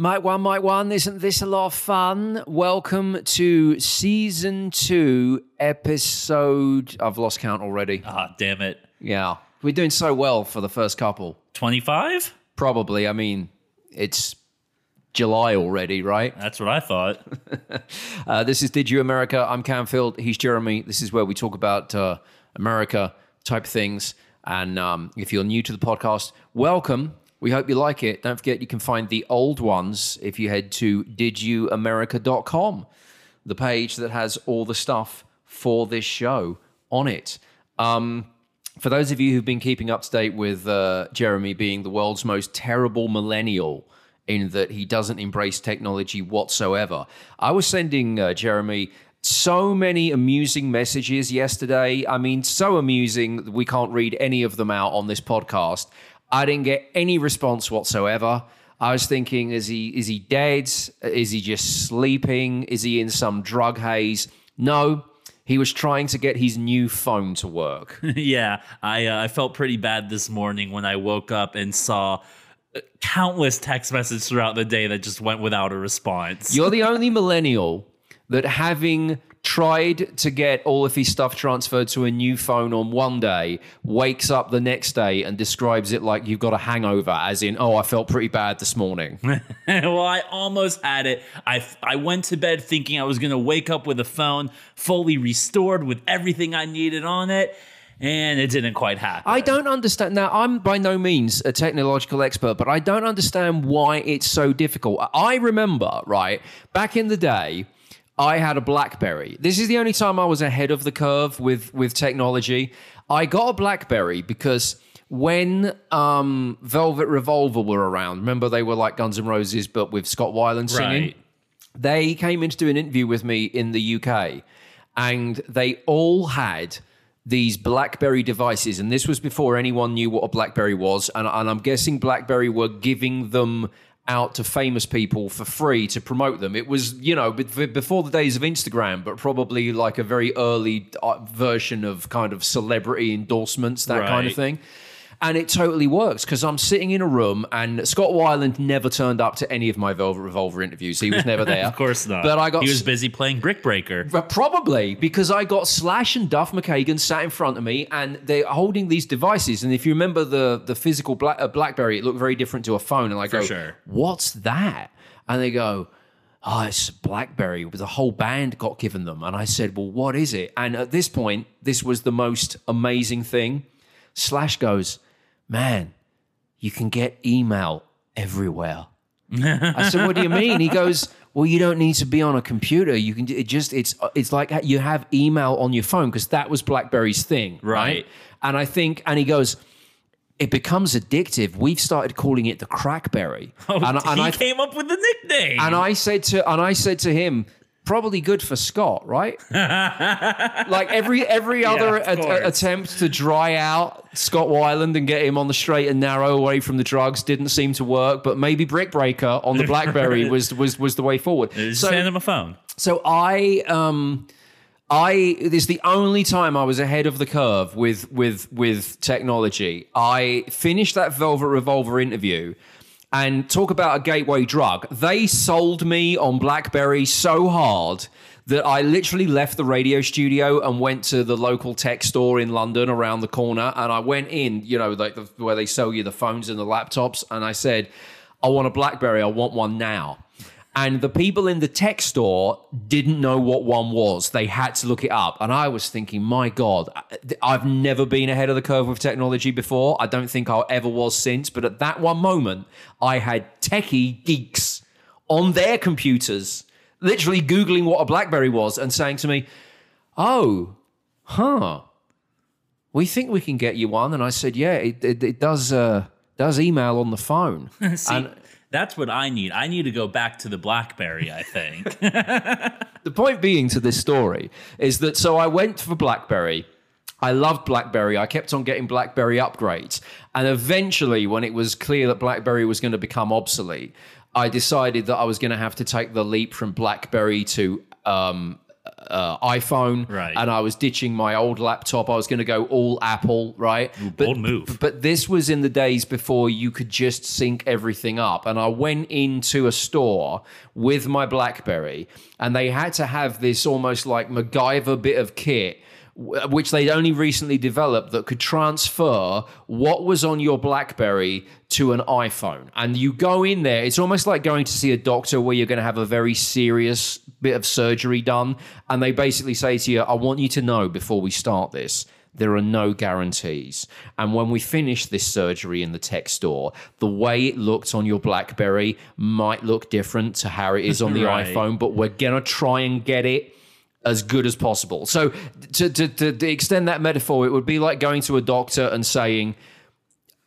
Mike One, Mike One, isn't this a lot of fun? Welcome to season two, episode. I've lost count already. Ah, damn it. Yeah, we're doing so well for the first couple. 25? Probably. I mean, it's July already, right? That's what I thought. Uh, this is Did You America? I'm Canfield. He's Jeremy. This is where we talk about uh, America type things. And um, if you're new to the podcast, welcome. We hope you like it. Don't forget you can find the old ones if you head to didyouamerica.com, the page that has all the stuff for this show on it. Um, for those of you who've been keeping up to date with uh, Jeremy being the world's most terrible millennial, in that he doesn't embrace technology whatsoever. I was sending uh, Jeremy so many amusing messages yesterday. I mean, so amusing that we can't read any of them out on this podcast. I didn't get any response whatsoever. I was thinking, is he is he dead? Is he just sleeping? Is he in some drug haze? No, he was trying to get his new phone to work. yeah, I uh, I felt pretty bad this morning when I woke up and saw uh, countless text messages throughout the day that just went without a response. You're the only millennial that having tried to get all of his stuff transferred to a new phone on one day wakes up the next day and describes it like you've got a hangover as in oh i felt pretty bad this morning well, I almost had it. I I went to bed thinking I was going to wake up with a phone fully restored with everything I needed on it, and it didn't quite happen. i don't understand now i'm by no means a technological expert but i don't understand why it's so difficult i remember right back in the day I had a BlackBerry. This is the only time I was ahead of the curve with with technology. I got a BlackBerry because when um, Velvet Revolver were around, remember they were like Guns N' Roses but with Scott Weiland singing. Right. They came in to do an interview with me in the UK, and they all had these BlackBerry devices, and this was before anyone knew what a BlackBerry was. And, and I'm guessing BlackBerry were giving them out to famous people for free to promote them. It was, you know, before the days of Instagram, but probably like a very early uh, version of kind of celebrity endorsements, that kind of thing. And it totally works because I'm sitting in a room and Scott Weiland never turned up to any of my Velvet Revolver interviews. He was never there. of course not. But I got he was busy playing Brick Breaker. but probably because I got Slash and Duff McKagan sat in front of me, and they're holding these devices. And if you remember the the physical Black, uh, BlackBerry, it looked very different to a phone. And I go, sure. "What's that?" And they go, "Oh, it's BlackBerry." The whole band got given them, and I said, "Well, what is it?" And at this point, this was the most amazing thing. Slash goes, "Man, you can get email everywhere." I said, "What do you mean?" He goes, "Well, you don't need to be on a computer. You can it just it's it's like you have email on your phone because that was BlackBerry's thing, right?" Right. And I think, and he goes, "It becomes addictive. We've started calling it the Crackberry." Oh, and, and he I came up with the nickname. and I said to and I said to him, probably good for Scott, right? like every every other of a- a- attempt to dry out Scott Weiland and get him on the straight and narrow away from the drugs didn't seem to work. But maybe Brick Breaker on the BlackBerry was was was the way forward. Just So send him a phone. so I um I this is the only time I was ahead of the curve with with with technology. I finished that Velvet Revolver interview and talk about a gateway drug. They sold me on BlackBerry so hard that I literally left the radio studio and went to the local tech store in London around the corner and I went in, you know, like the, where they sell you the phones and the laptops and I said, "I want a BlackBerry. I want one now." And the people in the tech store didn't know what one was. They had to look it up. And I was thinking, my God, I've never been ahead of the curve with technology before. I don't think I ever was since. But at that one moment, I had techie geeks on their computers, literally Googling what a Blackberry was and saying to me, oh, huh, we think we can get you one. And I said, yeah, it, it, it does, uh, does email on the phone. See, And- that's what I need. I need to go back to the BlackBerry. I think. The point being to this story is that so I went for BlackBerry. I loved BlackBerry. I kept on getting BlackBerry upgrades. And eventually, when it was clear that BlackBerry was going to become obsolete, I decided that I was going to have to take the leap from BlackBerry to um, uh, iPhone, Right. and I was ditching my old laptop. I was going to go all Apple, right? bold move. But this was in the days before you could just sync everything up. And I went into a store with my BlackBerry, and they had to have this almost like MacGyver bit of kit. Which they'd only recently developed that could transfer what was on your Blackberry to an iPhone. And you go in there, it's almost like going to see a doctor where you're going to have a very serious bit of surgery done. And they basically say to you, I want you to know before we start this there are no guarantees. And when we finish this surgery in the tech store, the way it looked on your Blackberry might look different to how it is on the Right. iPhone, but we're going to try and get it as good as possible. So, to, to, to, extend that metaphor, it would be like going to a doctor and saying,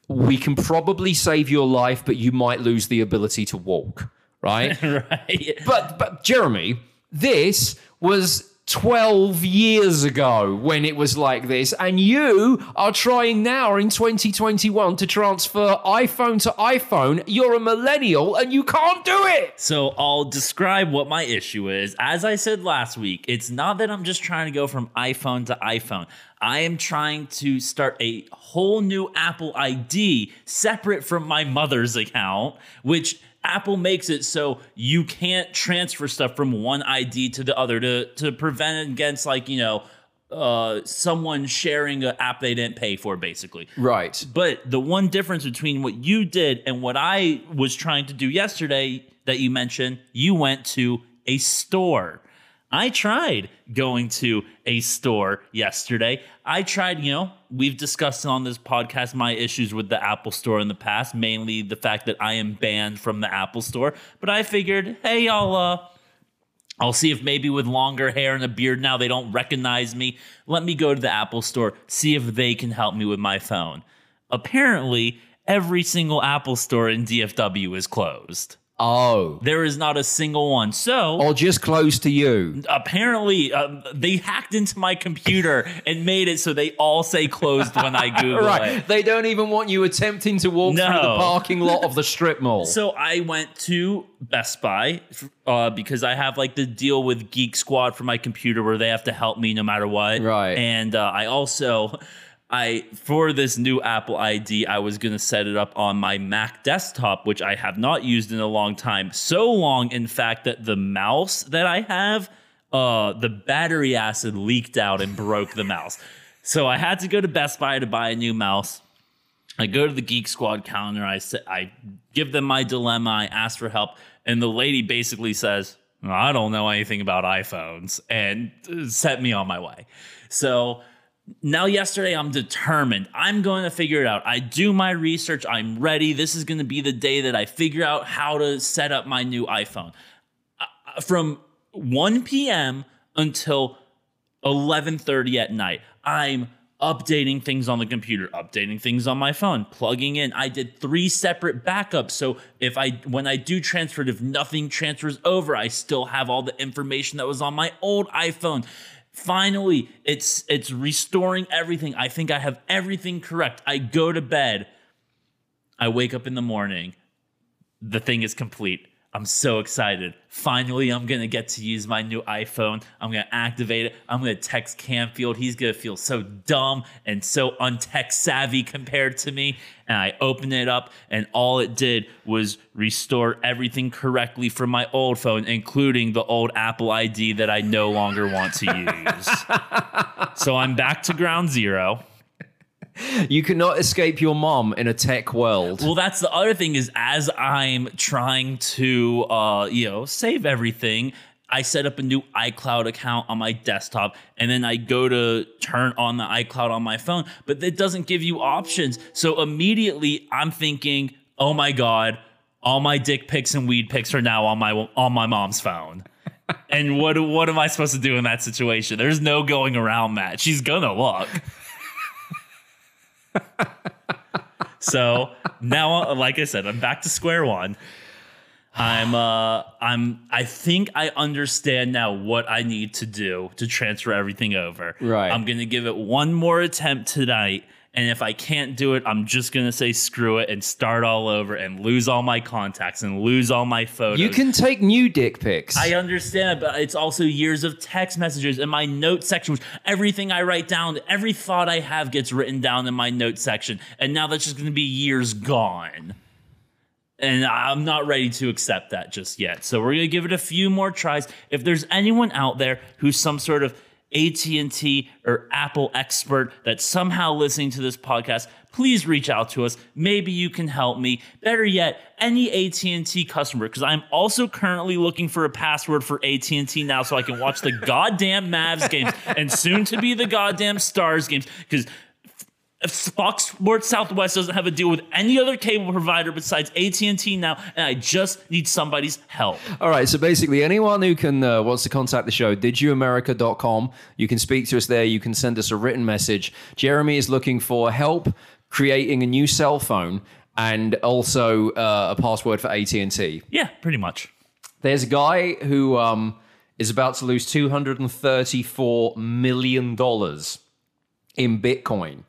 We can probably save your life, but you might lose the ability to walk, right? right. But but Jeremy, this was 12 years ago when it was like this and you are trying now in 2021 to transfer iPhone to iPhone. You're a millennial and you can't do it. So I'll describe what my issue is. As I said last week, it's not that I'm just trying to go from iPhone to iPhone. I am trying to start a whole new Apple ID separate from my mother's account, which Apple makes it so you can't transfer stuff from one ID to the other to to prevent against like, you know, uh someone sharing an app they didn't pay for basically. Right. But the one difference between what you did and what I was trying to do yesterday that you mentioned, you went to a store. I tried going to a store yesterday. I tried, you know, we've discussed on this podcast my issues with the Apple store in the past, mainly the fact that I am banned from the Apple store. But I figured, hey, I'll uh I'll see if maybe with longer hair and a beard now they don't recognize me. Let me go to the Apple store, see if they can help me with my phone. Apparently, every single Apple store in DFW is closed. Oh. There is not a single one. So Or just close to you. apparently, um, they hacked into my computer and made it so they all say closed when I Google Right. it. They don't even want you attempting to walk through the parking lot of the strip mall. So I went to Best Buy uh, because I have like the deal with Geek Squad for my computer where they have to help me no matter what. Right. And uh, I also, I for this new Apple ID, I was gonna set it up on my Mac desktop, which I have not used in a long time. So long, in fact, that the mouse that I have, uh, the battery acid leaked out and broke the mouse. So I had to go to Best Buy to buy a new mouse. I go to the Geek Squad calendar. I I give them my dilemma. I ask for help, and the lady basically says, "Well, "I don't know anything about iPhones," and uh, set me on my way. So now, yesterday, I'm determined. I'm going to figure it out. I do my research. I'm ready. This is going to be the day that I figure out how to set up my new iPhone. Uh, From 1 p.m. until 11:30 at night. I'm updating things on the computer, updating things on my phone, plugging in. I did three separate backups so if I when I do transfer if nothing transfers over, I still have all the information that was on my old iPhone. Finally, it's it's restoring everything. I think I have everything correct. I go to bed. I wake up in the morning. The thing is complete. I'm so excited. Finally, I'm going to get to use my new iPhone. I'm going to activate it. I'm going to text Camfield. He's going to feel so dumb and so untech savvy compared to me. And I open it up, and all it did was restore everything correctly from my old phone, including the old Apple ID that I no longer want to use. so I'm back to ground zero. you cannot escape your mom in a tech world. Well, that's the other thing is as I'm trying to, uh, you know, save everything, I set up a new iCloud account on my desktop, and then I go to turn on the iCloud on my phone, but it doesn't give you options. So immediately, I'm thinking, oh my god, all my dick pics and weed pics are now on my on my mom's phone. and what what am I supposed to do in that situation? There's no going around that. She's gonna look. So now like i said i'm back to square one i'm uh i'm i think i understand now what i need to do to transfer everything over Right. i'm gonna give it one more attempt tonight And if I can't do it, I'm just gonna say screw it and start all over and lose all my contacts and lose all my photos. You can take new dick pics. I understand, but it's also years of text messages in my note section. Which everything I write down, every thought I have gets written down in my note section, and now that's just going to be years gone. And I'm not ready to accept that just yet. So we're going to give it a few more tries. If there's anyone out there who's some sort of AT&T or Apple expert that's somehow listening to this podcast, please reach out to us. Maybe you can help me. Better yet, any AT&T customer because I'm also currently looking for a password for AT&T now so I can watch the goddamn Mavs games and soon to be the goddamn Stars games because Fox Sports Southwest doesn't have a deal with any other cable provider besides AT&T now, and I just need somebody's help. All right, so basically, anyone who can uh, wants to contact the show, didyouamerica.com. You can speak to us there. You can send us a written message. Jeremy is looking for help creating a new cell phone and also uh, a password for AT&T. Yeah, pretty much. There's a guy who um, is about to lose $234 million in Bitcoin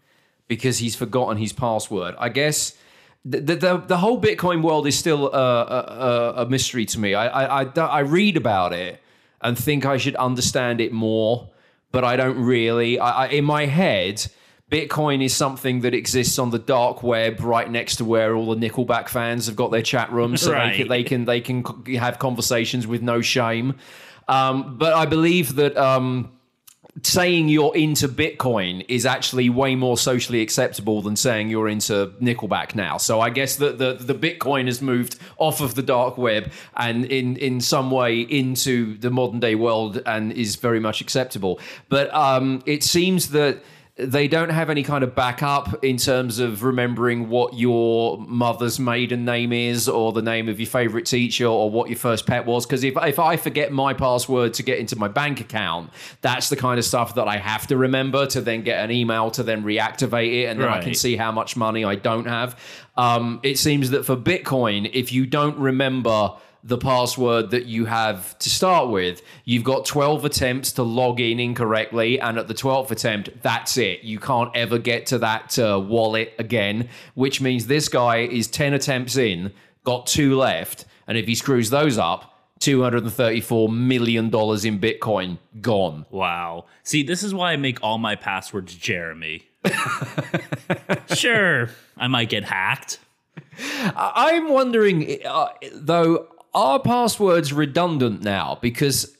because he's forgotten his password. I guess the the, the whole Bitcoin world is still a, a, a mystery to me. I, I, I, I read about it and think I should understand it more, but I don't really. I, I, in my head, Bitcoin is something that exists on the dark web, right next to where all the Nickelback fans have got their chat rooms, so Right. they, can, they can they can have conversations with no shame. Um, but I believe that. Um, saying you're into Bitcoin is actually way more socially acceptable than saying you're into Nickelback now. So I guess that the, the Bitcoin has moved off of the dark web and in, in some way into the modern day world and is very much acceptable. But um, it seems that they don't have any kind of backup in terms of remembering what your mother's maiden name is or the name of your favorite teacher or what your first pet was. Because if, if i forget my password to get into my bank account that's the kind of stuff that i have to remember to then get an email to then reactivate it and then i can see how much money i don't have. Um, it seems that for bitcoin if you don't remember the password that you have to start with. You've got 12 attempts to log in incorrectly, and at the 12th attempt, that's it. You can't ever get to that uh, wallet again, which means this guy is 10 attempts in, got two left, and if he screws those up, $234 million in Bitcoin gone. Wow. See, this is why I make all my passwords Jeremy. sure, I might get hacked. I'm wondering, uh, though, are passwords redundant now? Because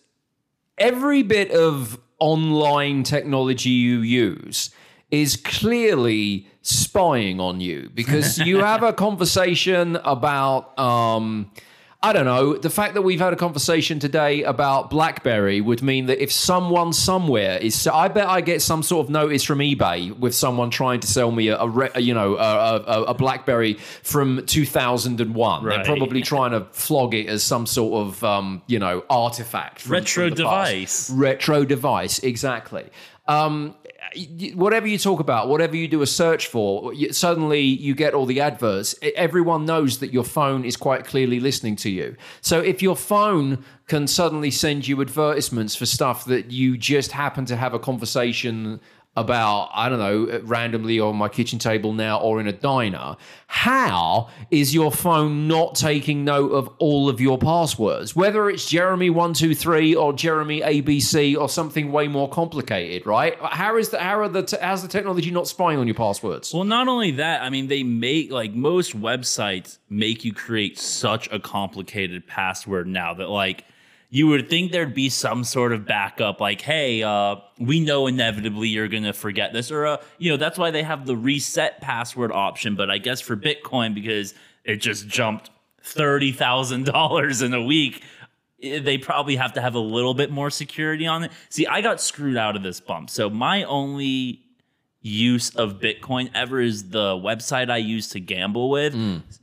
every bit of online technology you use is clearly spying on you because you have a conversation about um I don't know. The fact that we've had a conversation today about BlackBerry would mean that if someone somewhere is, I bet I get some sort of notice from eBay with someone trying to sell me a, a you know, a, a, a BlackBerry from 2001. Right. They're probably trying to flog it as some sort of, um, you know, artifact. from- Retro from the past. device. Retro device, exactly. Um, whatever you talk about, whatever you do a search for, suddenly you get all the adverts. Everyone knows that your phone is quite clearly listening to you. So if your phone can suddenly send you advertisements for stuff that you just happen to have a conversation about, I don't know, randomly on my kitchen table now or in a diner, how is your phone not taking note of all of your passwords? Whether it's Jeremy123 or Jeremy ABC or something way more complicated, right? How is the how are the how's the technology not spying on your passwords? Well, not only that, I mean, they make like most websites make you create such a complicated password now that like you would think there'd be some sort of backup, like, hey, uh, we know inevitably you're gonna forget this, or uh, you know, that's why they have the reset password option. But I guess for Bitcoin, because it just jumped thirty thousand dollars in a week, eh, they probably have to have a little bit more security on it. See, I got screwed out of this bump. So my only use of Bitcoin ever is the website I use to gamble with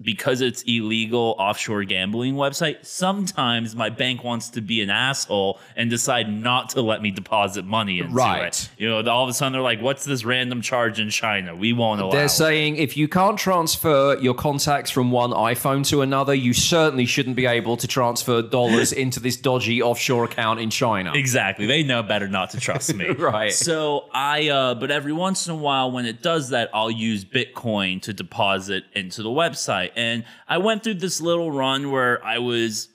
because it's illegal offshore gambling website. Sometimes my bank wants to be an asshole and decide not to let me deposit money into Right. it. You know, all of a sudden they're like, "What's this random charge in China? We won't allow." They're it." saying if you can't transfer your contacts from one iPhone to another, you certainly shouldn't be able to transfer dollars into this dodgy offshore account in China. Exactly. They know better not to trust me. Right. So I uh but every once in a while, when it does that, I'll use Bitcoin to deposit into the website. And I went through this little run where I was,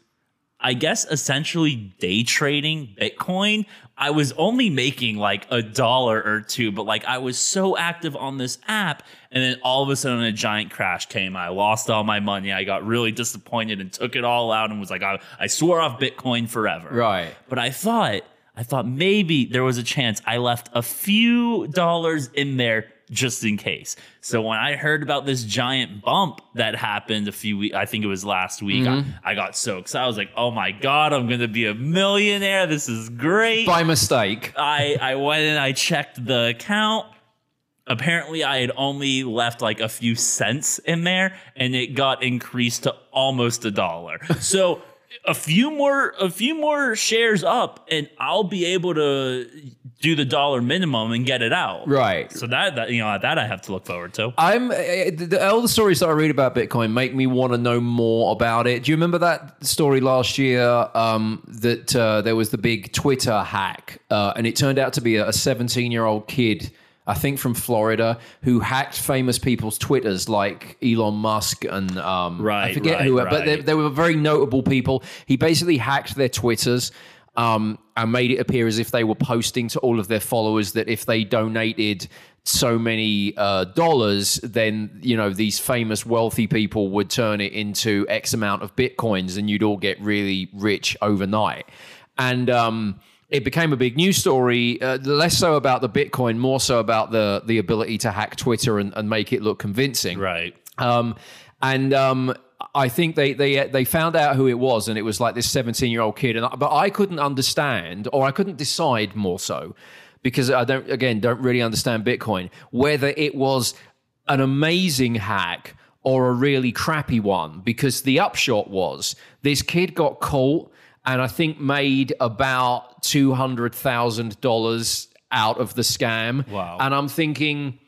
I guess, essentially day trading Bitcoin. I was only making like a dollar or two, but like I was so active on this app. And then all of a sudden, a giant crash came. I lost all my money. I got really disappointed and took it all out and was like, I, I swore off Bitcoin forever. Right. But I thought, I thought maybe there was a chance I left a few dollars in there just in case. So when I heard about this giant bump that happened a few weeks, I think it was last week, I, mm-hmm. I got so excited. I was like, oh my God, I'm going to be a millionaire. This is great. By mistake. I, I went and I checked the account. Apparently, I had only left like a few cents in there, and it got increased to almost a dollar. So a few more, a few more shares up, and I'll be able to do the dollar minimum and get it out. Right. So that, that you know that I have to look forward to. I'm uh, the, all the stories that I read about Bitcoin make me want to know more about it. Do you remember that story last year um, that uh, there was the big Twitter hack, uh, and it turned out to be a 17 year old kid. I think from Florida, who hacked famous people's Twitters like Elon Musk and um, I forget right, who, but they, they were very notable people. He basically hacked their Twitters um, and made it appear as if they were posting to all of their followers that if they donated so many uh, dollars, then you know these famous wealthy people would turn it into X amount of bitcoins, and you'd all get really rich overnight. And um, it became a big news story, uh, less so about the Bitcoin, more so about the the ability to hack Twitter and, and make it look convincing. Right. Um, and um, I think they they they found out who it was, and it was like this seventeen year old kid. And I- but I couldn't understand, or I couldn't decide more so, because I don't again don't really understand Bitcoin whether it was an amazing hack or a really crappy one. Because the upshot was this kid got caught, and I think made about two hundred thousand dollars out of the scam. Wow. And I'm thinking.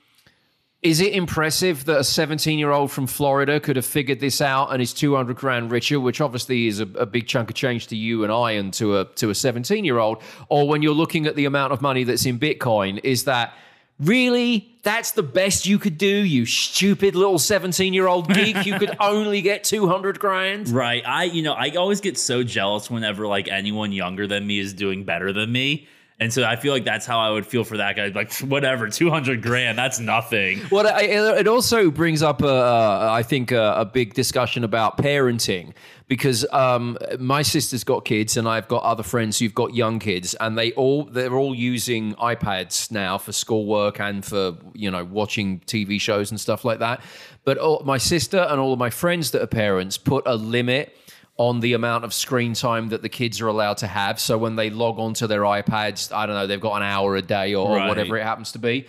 Is it impressive that a 17 year old from Florida could have figured this out and is 200 grand richer, which obviously is a, a big chunk of change to you and I and to a to a 17 year old? Or when you're looking at the amount of money that's in Bitcoin, is that really that's the best you could do? You stupid little 17 year old geek, you could only get 200 grand. Right. I, you know, I always get so jealous whenever like anyone younger than me is doing better than me. And so I feel like that's how I would feel for that guy. Like, whatever, 200 grand, that's nothing. Well, it it also brings up, a, uh, I think, a, a big discussion about parenting because um, my sister's got kids and I've got other friends who've got young kids, and they all they're all using iPads now for schoolwork and for you know watching TV shows and stuff like that. But all, my sister and all of my friends that are parents put a limit on the amount of screen time that the kids are allowed to have. So when they log onto their iPads, I don't know, they've got an hour a day or, or whatever it happens to be.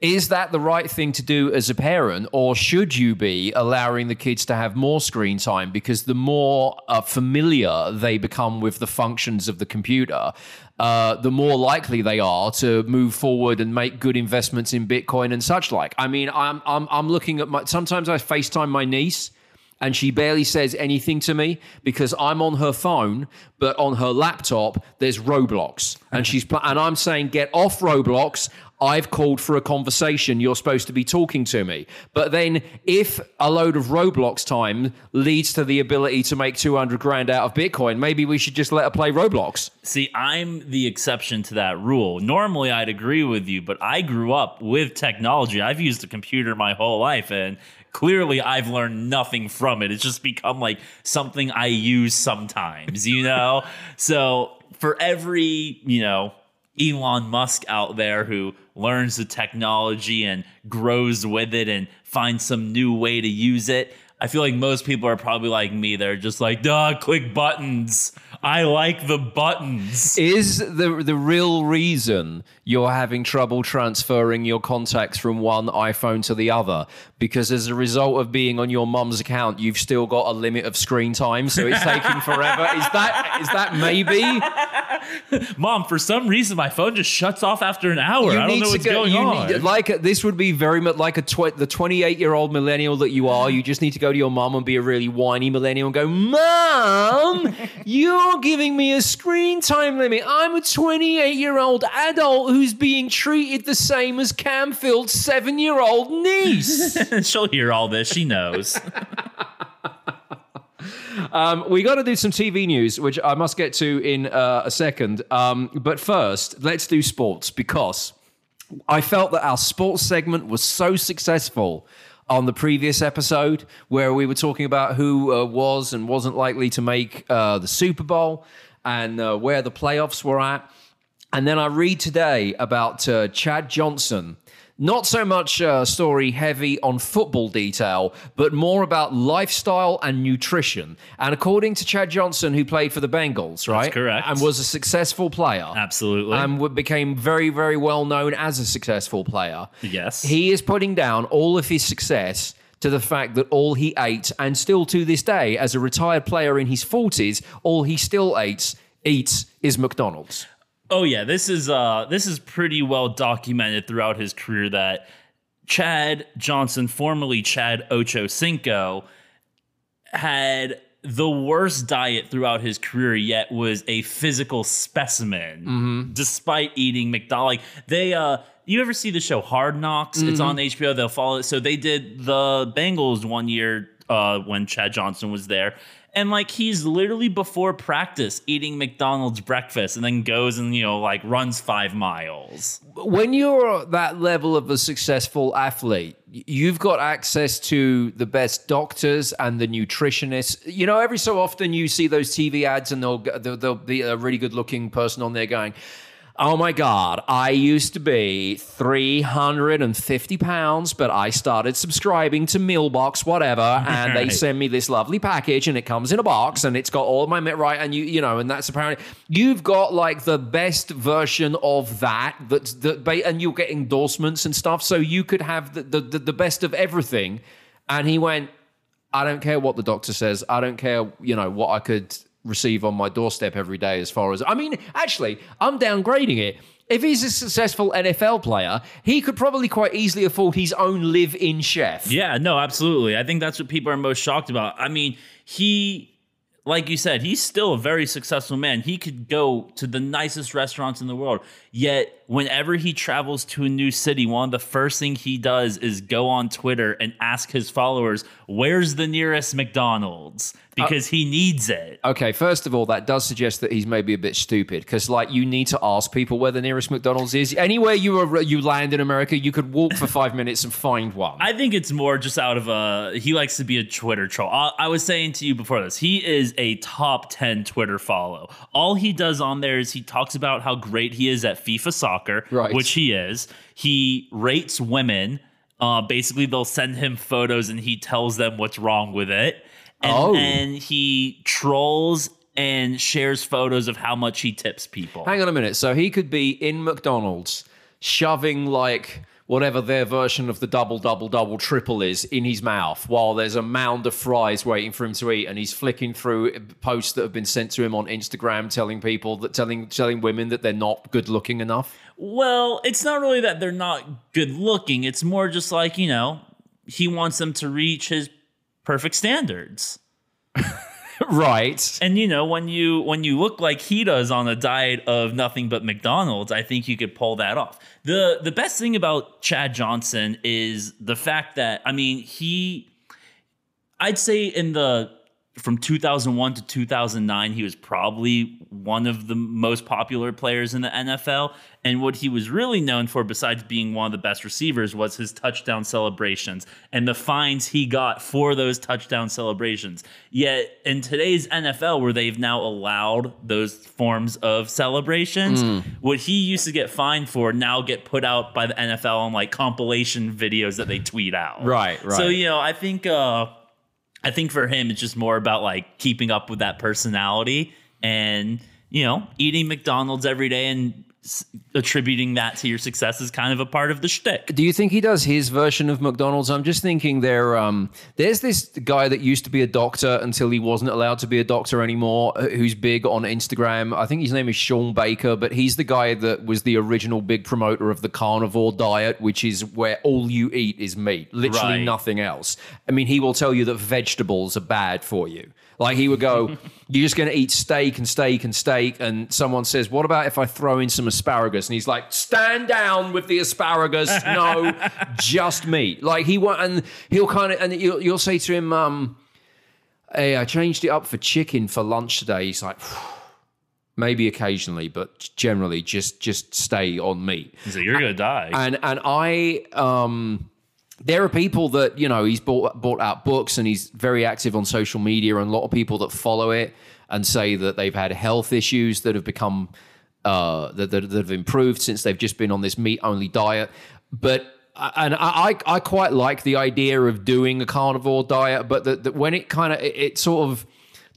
Is that the right thing to do as a parent, or should you be allowing the kids to have more screen time? Because the more uh, familiar they become with the functions of the computer, uh, the more likely they are to move forward and make good investments in Bitcoin and such like. I mean, I'm I'm I'm looking at my. Sometimes I FaceTime my niece and she barely says anything to me because I'm on her phone, but on her laptop there's Roblox, and she's and I'm saying get off Roblox. I've called for a conversation. You're supposed to be talking to me. But then, if a load of Roblox time leads to the ability to make 200 grand out of Bitcoin, maybe we should just let her play Roblox. See, I'm the exception to that rule. Normally, I'd agree with you, but I grew up with technology. I've used a computer my whole life, and clearly, I've learned nothing from it. It's just become like something I use sometimes, you know? so, for every, you know, Elon Musk out there who learns the technology and grows with it and finds some new way to use it. I feel like most people are probably like me. They're just like, duh, click buttons. I like the buttons. Is the the real reason you're having trouble transferring your contacts from one iPhone to the other because as a result of being on your mum's account, you've still got a limit of screen time, so it's taking forever. Is that is that maybe? Mom, for some reason, my phone just shuts off after an hour. I don't know what's go- going you on. need- like this would be very much like a tw- the 28 year old millennial that you are. You just need to go to your mom and be a really whiny millennial and go, Mom, you're giving me a screen time limit. I'm a 28 year old adult who's being treated the same as Camfield's seven year old niece. She'll hear all this. She knows. Um, we got to do some TV news, which I must get to in uh, a second. Um, but first, let's do sports because I felt that our sports segment was so successful on the previous episode where we were talking about who uh, was and wasn't likely to make uh, the Super Bowl and uh, where the playoffs were at. And then I read today about uh, Chad Johnson. Not so much uh, story heavy on football detail, but more about lifestyle and nutrition. And according to Chad Johnson, who played for the Bengals, right? correct. And was a successful player. Absolutely. And became very, very well known as a successful player. Yes. He is putting down all of his success to the fact that all he ate, and still to this day, as a retired player in his 40s, all he still eats, eats is McDonald's. Oh yeah, this is uh this is pretty well documented throughout his career that Chad Johnson, formerly Chad Ocho Cinco, had the worst diet throughout his career yet was a physical specimen despite eating McDonald's. Like they uh you ever see the show Hard Knocks? It's on HBO. They'll follow it. So they did the Bengals one year uh when Chad Johnson was there. And like he's literally before practice eating McDonald's breakfast and then goes and you know like runs five miles. when you're at that level of a successful athlete, you've got access to the best doctors and the nutritionists. You know, every so often you see those TV ads, and they'll there'll be a really good looking person on there going. Oh my God, I used to be 350 pounds, but I started subscribing to Mealbox, whatever, and they send me this lovely package and it comes in a box and it's got all of my mit right and you you know and that's apparently you've got like the best version of that that's that ba- and you'll get endorsements and stuff so you could have the, the the the best of everything. And he went I don't care what the doctor says. I don't care you know what I could receive on my doorstep every day as far as I mean actually I'm downgrading it if he's a successful NFL player, he could probably quite easily afford his own live-in chef. Yeah, no, absolutely. I think that's what people are most shocked about. I mean, he, like you said, he's still a very successful man. He could go to the nicest restaurants in the world. Yet, whenever he travels to a new city, one of the first thing he does is go on Twitter and ask his followers, "Where's the nearest McDonald's?" Because he needs it. Okay, first of all, that does suggest that he's maybe a bit stupid because, like, you need to ask people where the nearest McDonald's is. Anywhere you are, you land in America, you could walk for five minutes and find one. I think it's more just out of a he likes to be a Twitter troll. I, I was saying to you before this, he is a top 10 Twitter follow. All he does on there is he talks about how great he is at FIFA soccer, Right. which he is. He rates women. Uh, basically, they'll send him photos and he tells them what's wrong with it. And, Oh. and he trolls and shares photos of how much he tips people. Hang on a minute. So he could be in McDonald's shoving like whatever their version of the double, double, double, triple is in his mouth while there's a mound of fries waiting for him to eat, and he's flicking through posts that have been sent to him on Instagram, telling people that telling telling women that they're not good looking enough. Well, it's not really that they're not good looking. It's more just like, you know, he wants them to reach his perfect standards. right. And you know, when you when you look like he does on a diet of nothing but McDonald's, I think you could pull that off. The the best thing about Chad Johnson is the fact that I mean, he I'd say in the from 2001 to 2009 he was probably one of the most popular players in the NFL and what he was really known for besides being one of the best receivers was his touchdown celebrations and the fines he got for those touchdown celebrations. Yet in today's NFL where they've now allowed those forms of celebrations what he used to get fined for now get put out by the NFL on like compilation videos that they tweet out. Right, right. so you know I think uh I think for him, it's just more about like keeping up with that personality and, you know, eating McDonald's every day and attributing that to your success is kind of a part of the shtick. Do you think he does his version of McDonald's? I'm just thinking there. Um, there's this guy that used to be a doctor until he wasn't allowed to be a doctor anymore, uh, who's big on Instagram. I think his name is Shawn Baker, but he's the guy that was the original big promoter of the carnivore diet, which is where all you eat is meat, literally Right. nothing else. I mean, he will tell you that vegetables are bad for you. Like he would go, you're just going to eat steak and steak and steak. And someone says, what about if I throw in some asparagus? And he's like, stand down with the asparagus. No, just meat. Like he want, and he'll kind of, and you'll, you'll say to him, um, hey, I changed it up for chicken for lunch today. He's like, maybe occasionally, but generally just, just stay on meat So you're gonna die. and and I um there are people that you know he's bought bought out books and he's very active on social media and a lot of people that follow it and say that they've had health issues that have become uh that, that, have improved since they've just been on this meat only diet but and I, I I quite like the idea of doing a carnivore diet, but that that when it kind of it, it sort of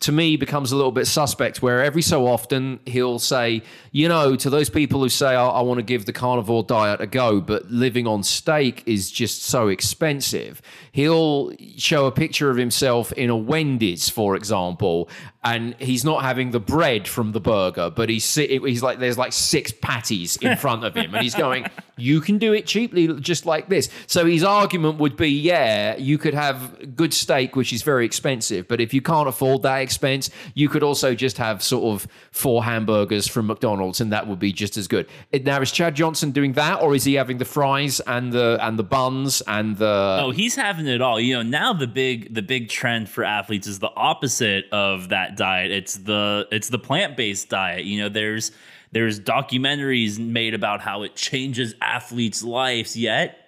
to me becomes a little bit suspect where every so often he'll say, you know, to those people who say, I, I want to give the carnivore diet a go, but living on steak is just so expensive. He'll show a picture of himself in a Wendy's, for example, and he's not having the bread from the burger, but he's he's like there's like six patties in front of him, and he's going, "You can do it cheaply, just like this." So his argument would be, "Yeah, you could have good steak, which is very expensive, but if you can't afford that expense, you could also just have sort of four hamburgers from McDonald's, and that would be just as good." Now, is Chad Johnson doing that, or is he having the fries and the and the buns and the? Oh, he's having it all. You know, now the big the big trend for athletes is the opposite of that diet. It's the it's the plant-based diet. You know, there's there's documentaries made about how it changes athletes' lives, yet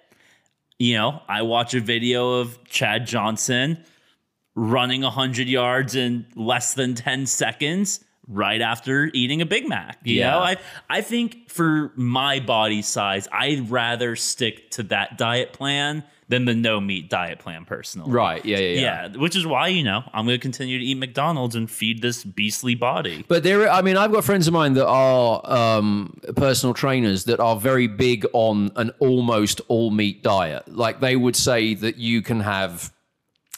you know, I watch a video of Chad Johnson running 100 yards in less than 10 seconds right after eating a Big Mac. You Yeah. know, I I think for my body size, I'd rather stick to that diet plan than the no meat diet plan personally. right? Yeah, yeah, yeah. Yeah, which is why, you know, I'm going to continue to eat McDonald's and feed this beastly body. But there, I mean, I've got friends of mine that are um, personal trainers that are very big on an almost all meat diet. Like they would say that you can have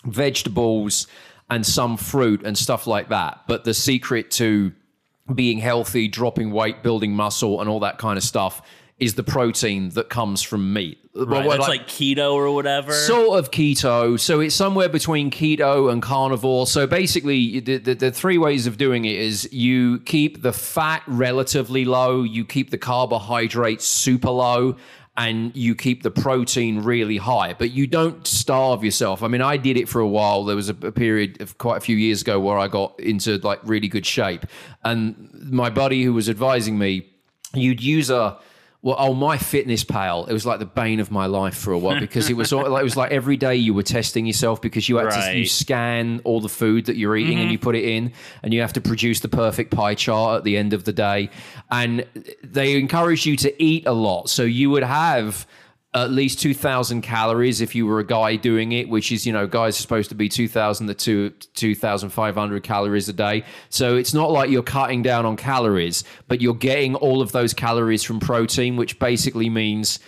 vegetables and some fruit and stuff like that. But the secret to being healthy, dropping weight, building muscle, and all that kind of stuff is the protein that comes from meat. Right, Well, that's like, keto or whatever. Sort of keto. So it's somewhere between keto and carnivore. So basically, the, the, the three ways of doing it is you keep the fat relatively low, you keep the carbohydrates super low, and you keep the protein really high. But you don't starve yourself. I mean, I did it for a while. There was a, a period of quite a few years ago where I got into like really good shape. And my buddy who was advising me, you'd use a well, oh, my fitness pal. It was like the bane of my life for a while because it was all, like it was like every day you were testing yourself because you had to you scan all the food that you're eating and mm-hmm. you put it in and you have to produce the perfect pie chart at the end of the day. And they encourage you to eat a lot, so you would have at least 2000 calories if you were a guy doing it which is you know guys are supposed to be 2000 to 2500 calories a day. So it's not like you're cutting down on calories but you're getting all of those calories from protein which basically means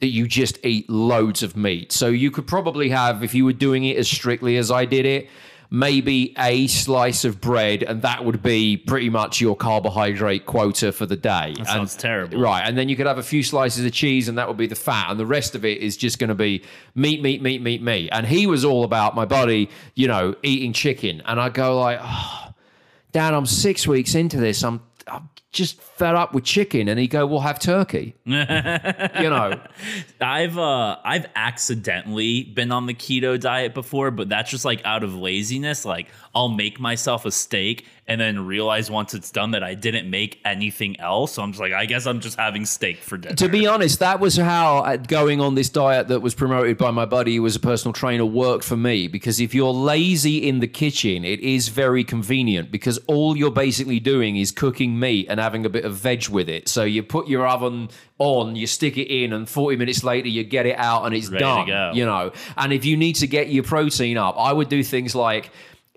that you just eat loads of meat. So you could probably have if you were doing it as strictly as I did it maybe a slice of bread and that would be pretty much your carbohydrate quota for the day That sounds terrible. Right. And then you could have a few slices of cheese and that would be the fat. And the rest of it is just going to be meat, meat, meat, meat, meat. And he was all about my body, you know, eating chicken. And I go like, oh, Dad, I'm six weeks into this. I'm, I'm just fed up with chicken. And he go, well, have turkey. you know, I've uh I've accidentally been on the keto diet before, but that's just like out of laziness. Like I'll make myself a steak and then realize once it's done that I didn't make anything else. So I'm just like, I guess I'm just having steak for dinner. to be honest, that was how uh, going on this diet that was promoted by my buddy who was a personal trainer worked for me. Because if you're lazy in the kitchen, it is very convenient because all you're basically doing is cooking meat and having a bit of veg with it. So you put your oven on, you stick it in, and 40 minutes later you get it out and it's Ready done. You know, and if you need to get your protein up, I would do things like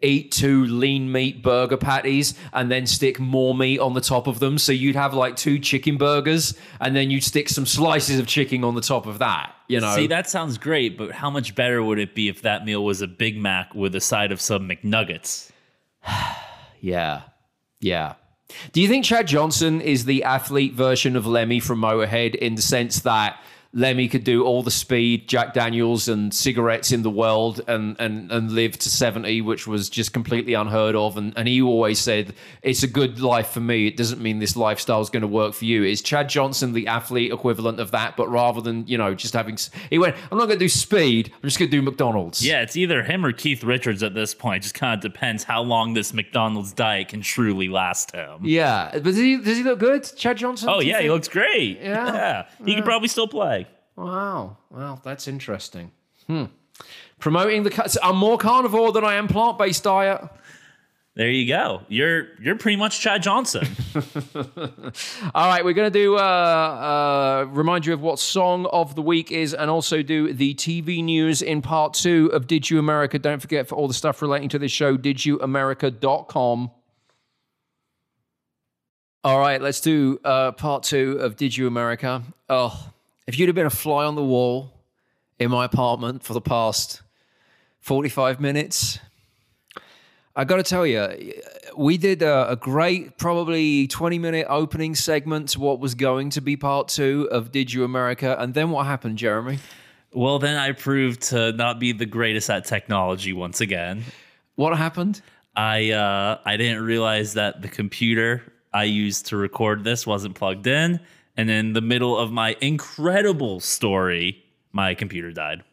eat two lean meat burger patties and then stick more meat on the top of them. So you'd have like two chicken burgers and then you'd stick some slices of chicken on the top of that. You know, See, that sounds great, but how much better would it be if that meal was a Big Mac with a side of some McNuggets? yeah, yeah. Do you think Chad Johnson is the athlete version of Lemmy from Motorhead in the sense that Lemmy could do all the speed, Jack Daniels, and cigarettes in the world and, and, and live to 70, which was just completely unheard of. And, and he always said, It's a good life for me. It doesn't mean this lifestyle is going to work for you. Is Chad Johnson the athlete equivalent of that? But rather than, you know, just having, he went, I'm not going to do speed. I'm just going to do McDonald's. Yeah, it's either him or Keith Richards at this point. It Just kind of depends how long this McDonald's diet can truly last him. Yeah. But does he, does he look good, Chad Johnson? Oh, yeah, he looks great. Yeah. He could probably still play. Wow. Well, that's interesting. Hmm. Promoting the. ca- I'm more carnivore than I am plant based diet. There you go. You're you're pretty much Chad Johnson. All right, we're going to do uh, uh, remind you of what song of the week is, and also do the TV news in part two of Did You America. Don't forget for all the stuff relating to this show, didyouamerica.com. All right, let's do uh, part two of Did You America. Oh, if you'd have been a fly on the wall in my apartment for the past 45 minutes, I got to tell you, we did a, a great, probably 20 minute opening segment to what was going to be part two of Did You America. And then what happened, Jeremy? well, then I proved to not be the greatest at technology once again. What happened? I uh, I didn't realize that the computer I used to record this wasn't plugged in, and in the middle of my incredible story, my computer died.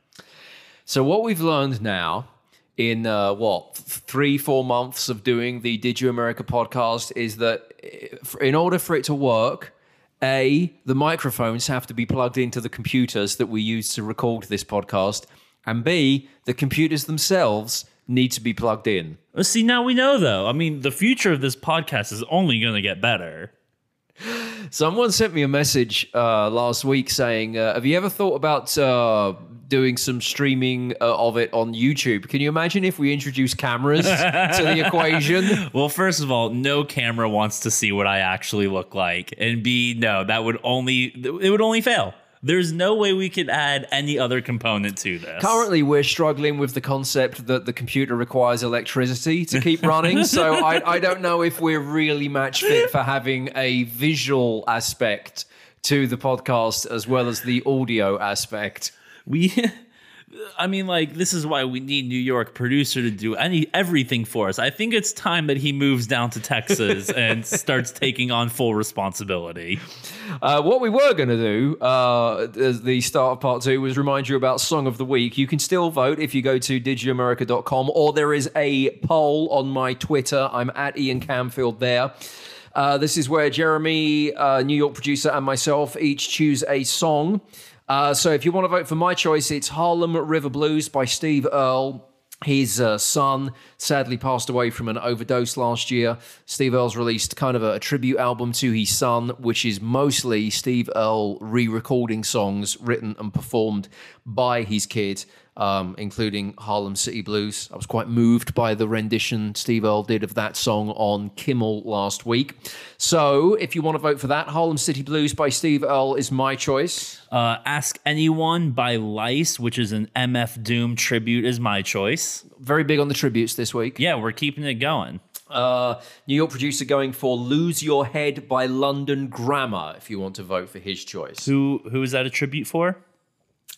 So, what we've learned now in uh, what, three, four months of doing the Did You America podcast is that uh, in order for it to work, A, the microphones have to be plugged into the computers that we use to record this podcast, and B, the computers themselves need to be plugged in. Well, See, now we know though. I mean, the future of this podcast is only going to get better. Someone sent me a message uh, last week saying, uh, "Have you ever thought about uh, doing some streaming uh, of it on YouTube? Can you imagine if we introduce cameras to the equation?" Well, first of all, no camera wants to see what I actually look like, and B, no, that would only it would only fail. There's no way we could add any other component to this. Currently, we're struggling with the concept that the computer requires electricity to keep running. so I, I don't know if we're really match fit for having a visual aspect to the podcast as well as the audio aspect. we I mean like this is why we need New York producer to do any everything for us. I think it's time that he moves down to Texas and starts taking on full responsibility. Uh, what we were going to do uh, as the start of part two was remind you about Song of the Week. You can still vote if you go to didyouamerica.com or there is a poll on my Twitter. I'm at Ian Camfield there. Uh, this is where Jeremy, uh, New York producer, and myself each choose a song. Uh, so if you want to vote for my choice, it's Harlem River Blues by Steve Earle. His uh, son sadly passed away from an overdose last year. Steve Earle's released kind of a, a tribute album to his son, which is mostly Steve Earle re recording songs written and performed by his kid, um, including Harlem City Blues. I was quite moved by the rendition Steve Earle did of that song on Kimmel last week. So if you want to vote for that, Harlem City Blues by Steve Earle is my choice. Uh, Ask Anyone by Lice, which is an MF Doom tribute, is my choice. Very big on the tributes this week. Yeah, we're keeping it going. Uh, New York producer going for Lose Your Head by London Grammar if you want to vote for his choice. Who who is that a tribute for?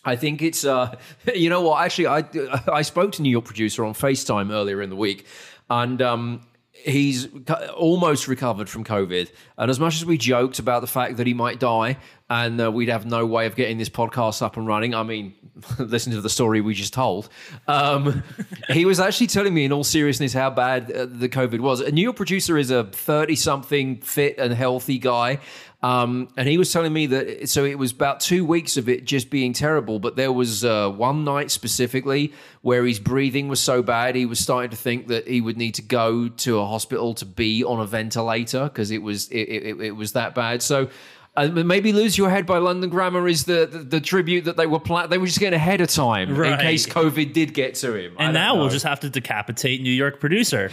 I think it's, uh, you know what, actually, I, I spoke to New York producer on FaceTime earlier in the week, and um, he's almost recovered from COVID. And as much as we joked about the fact that he might die and uh, we'd have no way of getting this podcast up and running, I mean, listen to the story we just told. Um, he was actually telling me, in all seriousness, how bad uh, the COVID was. A New York producer is a 30 something fit and healthy guy. Um, and he was telling me that so it was about two weeks of it just being terrible, but there was uh, one night specifically where his breathing was so bad he was starting to think that he would need to go to a hospital to be on a ventilator because it was it, it, it was that bad. So Uh, maybe "Lose Your Head" by London Grammar is the the, the tribute that they were pla- they were just getting ahead of time in case COVID did get to him. And now we'll just have to decapitate New York producer.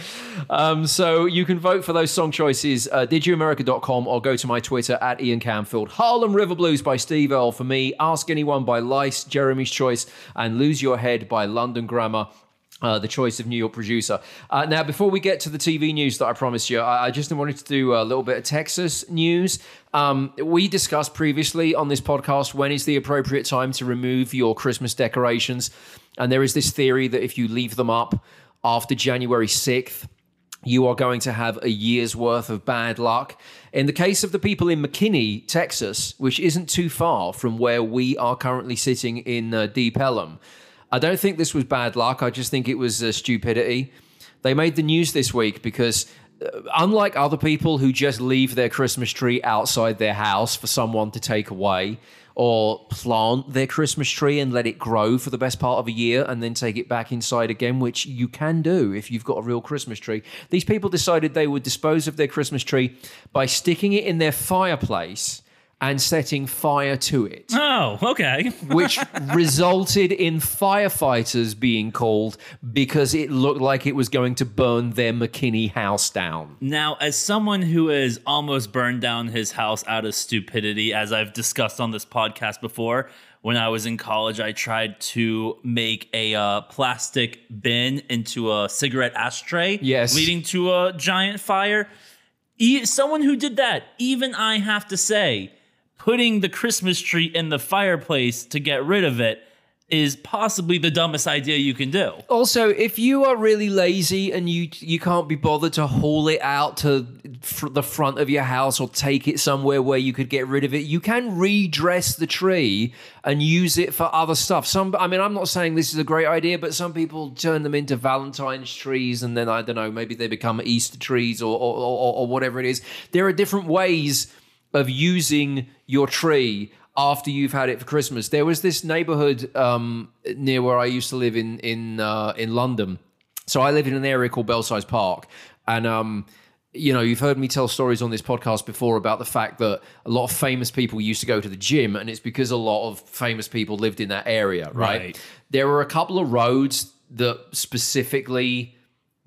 Um, so you can vote for those song choices, uh, didyouamerica.com or go to my Twitter at Ian Camfield. Harlem River Blues by Steve Earle for me. Ask Anyone by Lice, Jeremy's Choice, and Lose Your Head by London Grammar. Uh, the choice of New York producer. Uh, now, before we get to the TV news that I promised you, I, I just wanted to do a little bit of Texas news. Um, we discussed previously on this podcast when is the appropriate time to remove your Christmas decorations. And there is this theory that if you leave them up after January 6th, you are going to have a year's worth of bad luck. In the case of the people in McKinney, Texas, which isn't too far from where we are currently sitting in uh, Deep Ellum, I don't think this was bad luck. I just think it was uh, stupidity. They made the news this week because, uh, unlike other people who just leave their Christmas tree outside their house for someone to take away, or plant their Christmas tree and let it grow for the best part of a year and then take it back inside again, which you can do if you've got a real Christmas tree. These people decided they would dispose of their Christmas tree by sticking it in their fireplace and setting fire to it Oh, okay. which resulted in firefighters being called because it looked like it was going to burn their McKinney house down. Now, as someone who has almost burned down his house out of stupidity, as I've discussed on this podcast before, when I was in college, I tried to make a uh, plastic bin into a cigarette ashtray, Yes. leading to a giant fire. E- someone who did that, even I have to say, putting the Christmas tree in the fireplace to get rid of it is possibly the dumbest idea you can do. Also, if you are really lazy and you you can't be bothered to haul it out to fr- the front of your house or take it somewhere where you could get rid of it, you can redress the tree and use it for other stuff. Some, I mean, I'm not saying this is a great idea, but some people turn them into Valentine's trees, and then I don't know, maybe they become Easter trees or or, or, or whatever it is. There are different ways of using your tree after you've had it for Christmas. There was this neighborhood um, near where I used to live in in uh, in London. So I live in an area called Belsize Park, and um, you know you've heard me tell stories on this podcast before about the fact that a lot of famous people used to go to the gym, and it's because a lot of famous people lived in that area, right? Right. There were a couple of roads that specifically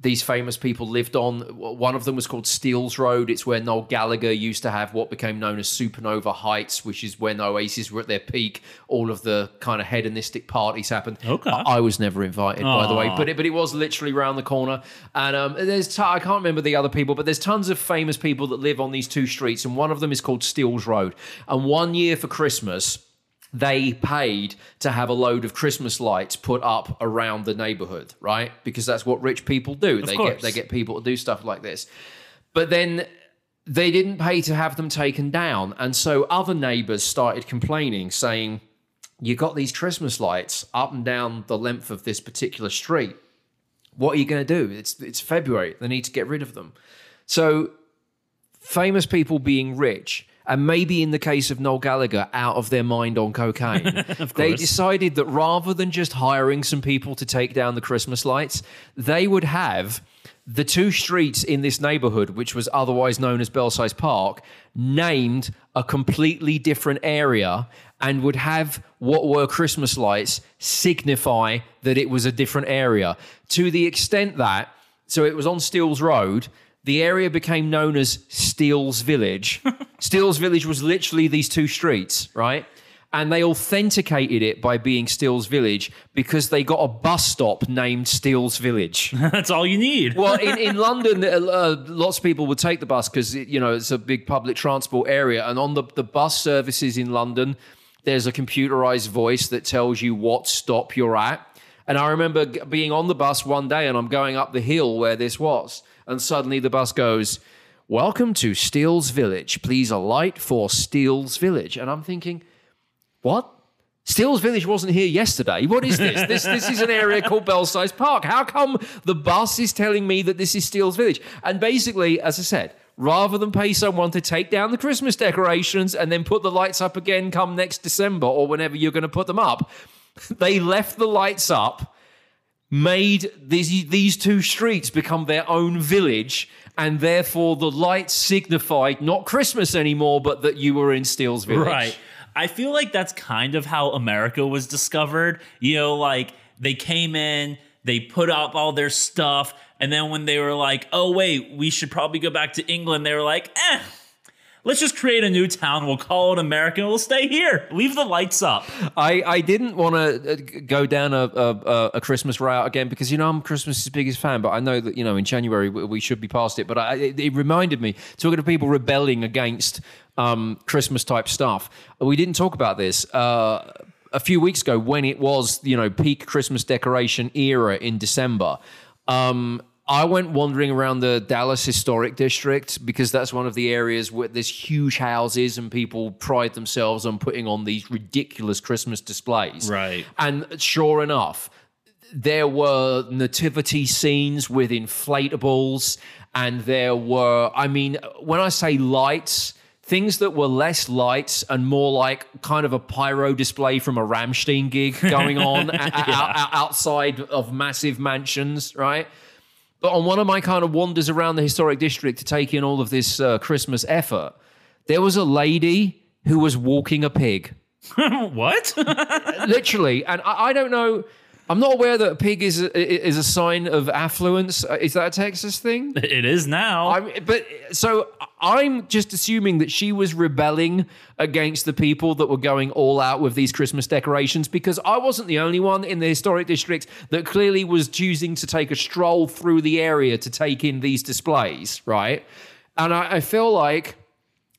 these famous people lived on. One of them was called Steele's Road. It's where Noel Gallagher used to have what became known as Supernova Heights, which is when Oasis were at their peak. All of the kind of hedonistic parties happened. Okay. I was never invited, by the way, but it, but it was literally around the corner. And um, there's t- I can't remember the other people, but there's tons of famous people that live on these two streets, and one of them is called Steele's Road. And one year for Christmas they paid to have a load of Christmas lights put up around the neighborhood, right? Because that's what rich people do. they get they get people to do stuff like this. But then they didn't pay to have them taken down. And so other neighbors started complaining, saying, You got these Christmas lights up and down the length of this particular street. What are you going to do? It's it's February. They need to get rid of them. So famous people being rich, and maybe in the case of Noel Gallagher, out of their mind on cocaine, they decided that rather than just hiring some people to take down the Christmas lights, they would have the two streets in this neighborhood, which was otherwise known as Belsize Park, named a completely different area and would have what were Christmas lights signify that it was a different area to the extent that, so it was on Steele's Road. The area became known as Steele's Village. Steele's Village was literally these two streets, right? And they authenticated it by being Steele's Village because they got a bus stop named Steele's Village. That's all you need. well, in, in London, uh, lots of people would take the bus because, you know, it's a big public transport area. And on the, the bus services in London, there's a computerized voice that tells you what stop you're at. And I remember being on the bus one day and I'm going up the hill where this was. And suddenly the bus goes, Welcome to Steele's Village. Please alight for Steele's Village. And I'm thinking, what? Steele's Village wasn't here yesterday. What is this? this this is an area called Belsize Park. How come the bus is telling me that this is Steele's Village? And basically, as I said, rather than pay someone to take down the Christmas decorations and then put the lights up again come next December or whenever you're going to put them up, they left the lights up made these these two streets become their own village, and therefore the lights signified not Christmas anymore, but that you were in Steele's village. Right. I feel like that's kind of how America was discovered. You know, like they came in, they put up all their stuff, and then when they were like, oh, wait, we should probably go back to England, they were like, eh, let's just create a new town. We'll call it America. We'll stay here. Leave the lights up. I, I didn't want to go down a, a, a Christmas route again because you know I'm Christmas's biggest fan, but I know that you know in January we we should be past it. But I, it, it reminded me talking to people rebelling against um, Christmas type stuff. We didn't talk about this. Uh, a few weeks ago, when it was you know peak Christmas decoration era in December, um, I went wandering around the Dallas Historic District because that's one of the areas where there's huge houses and people pride themselves on putting on these ridiculous Christmas displays. Right. And sure enough, there were nativity scenes with inflatables, and there were, I mean, when I say lights, things that were less lights and more like kind of a pyro display from a Rammstein gig going on o- o- outside of massive mansions, right? But on one of my kind of wanders around the historic district to take in all of this uh, Christmas effort, there was a lady who was walking a pig, what? literally. And I, I don't know. I'm not aware that a pig is a, is a sign of affluence. Uh, Is that a Texas thing? it is now. I'm, but so I'm just assuming that she was rebelling against the people that were going all out with these Christmas decorations because I wasn't the only one in the historic district that clearly was choosing to take a stroll through the area to take in these displays, right? And I, I feel like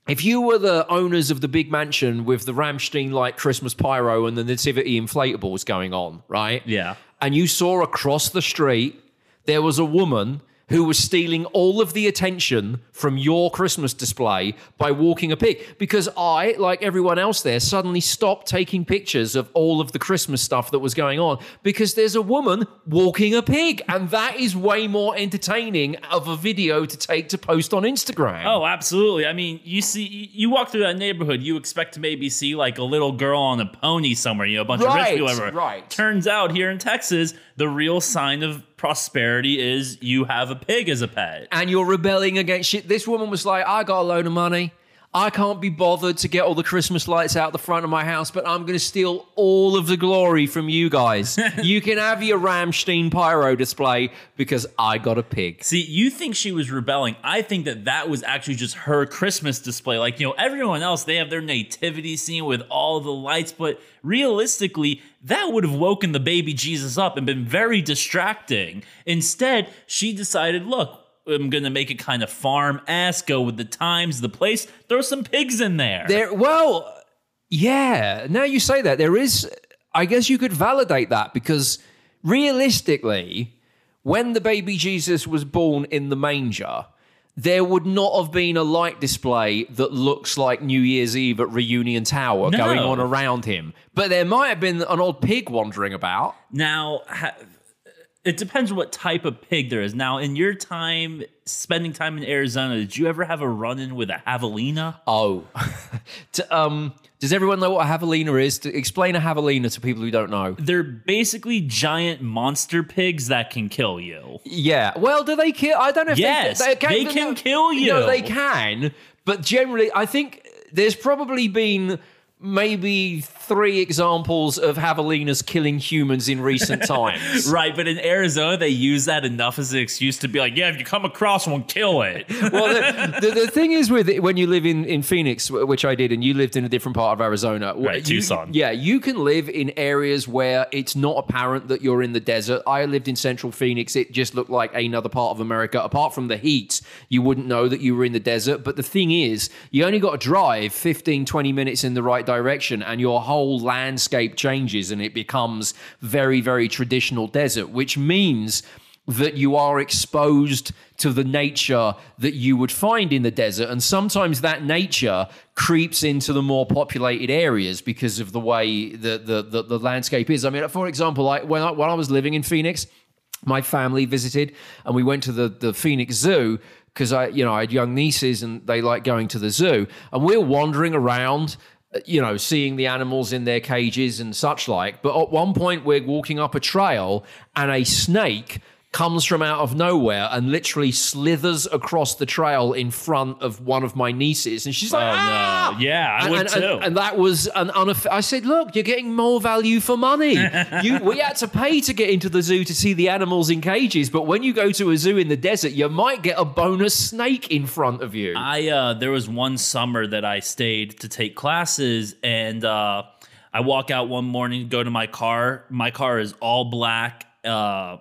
if you were the owners of the big mansion with the Rammstein like Christmas pyro and the nativity inflatables going on, right? Yeah. And you saw across the street there was a woman who was stealing all of the attention from your Christmas display by walking a pig. Because I, like everyone else there, suddenly stopped taking pictures of all of the Christmas stuff that was going on because there's a woman walking a pig. And that is way more entertaining of a video to take to post on Instagram. Oh, absolutely. I mean, you see, you walk through that neighborhood, you expect to maybe see like a little girl on a pony somewhere, you know, a bunch Right, of rich people right. Turns out here in Texas, the real sign of prosperity is you have a pig as a pet. and you're rebelling against shit. This woman was like, I got a load of money. I can't be bothered to get all the Christmas lights out the front of my house, but I'm going to steal all of the glory from you guys. you can have your Rammstein pyro display because I got a pig. See, you think she was rebelling. I think that that was actually just her Christmas display. Like, you know, everyone else, they have their nativity scene with all the lights, but realistically, that would have woken the baby Jesus up and been very distracting. Instead, she decided, look, I'm to make it kind of farm ass, go with the times, the place, throw some pigs in there. There, well, yeah. Now you say that, there is, I guess you could validate that because realistically, when the baby Jesus was born in the manger, there would not have been a light display that looks like New Year's Eve at Reunion Tower No. going on around him. But there might have been an old pig wandering about. Now, ha- it depends what type of pig there is. Now, in your time spending time in Arizona, did you ever have a run in with a javelina? Oh. T- um, does everyone know what a javelina is? To explain a javelina to people who don't know. They're basically giant monster pigs that can kill you. Yeah. Well, do they kill? I don't know if Yes, they, they can kill you. No, they can. But generally, I think there's probably been maybe three examples of javelinas killing humans in recent times. Right, but in Arizona, they use that enough as an excuse to be like, yeah, if you come across one, kill it. well, the, the, the thing is with it, when you live in, in Phoenix, which I did, and you lived in a different part of Arizona, Right, you- Tucson. Yeah, you can live in areas where it's not apparent that you're in the desert. I lived in central Phoenix. It just looked like another part of America. Apart from the heat, you wouldn't know that you were in the desert. But the thing is, you only got to drive 15, 20 minutes in the right direction, and your whole landscape changes and it becomes very, very traditional desert, which means that you are exposed to the nature that you would find in the desert. And sometimes that nature creeps into the more populated areas because of the way the, the, the, the landscape is. I mean, for example, like when I, when I was living in Phoenix, my family visited and we went to the, the Phoenix Zoo because I, you know, I had young nieces and they like going to the zoo. And we were wandering around you know, seeing the animals in their cages and such like. But at one point, we're walking up a trail and a snake comes from out of nowhere and literally slithers across the trail in front of one of my nieces. And she's like, Oh, no. ah! Yeah, I and, would and- too. And, and that was an unoff- I said, look, you're getting more value for money. you, we had to pay to get into the zoo to see the animals in cages, but when you go to a zoo in the desert, you might get a bonus snake in front of you. I uh there was one summer that I stayed to take classes and uh I walk out one morning, go to my car. My car is all black. Uh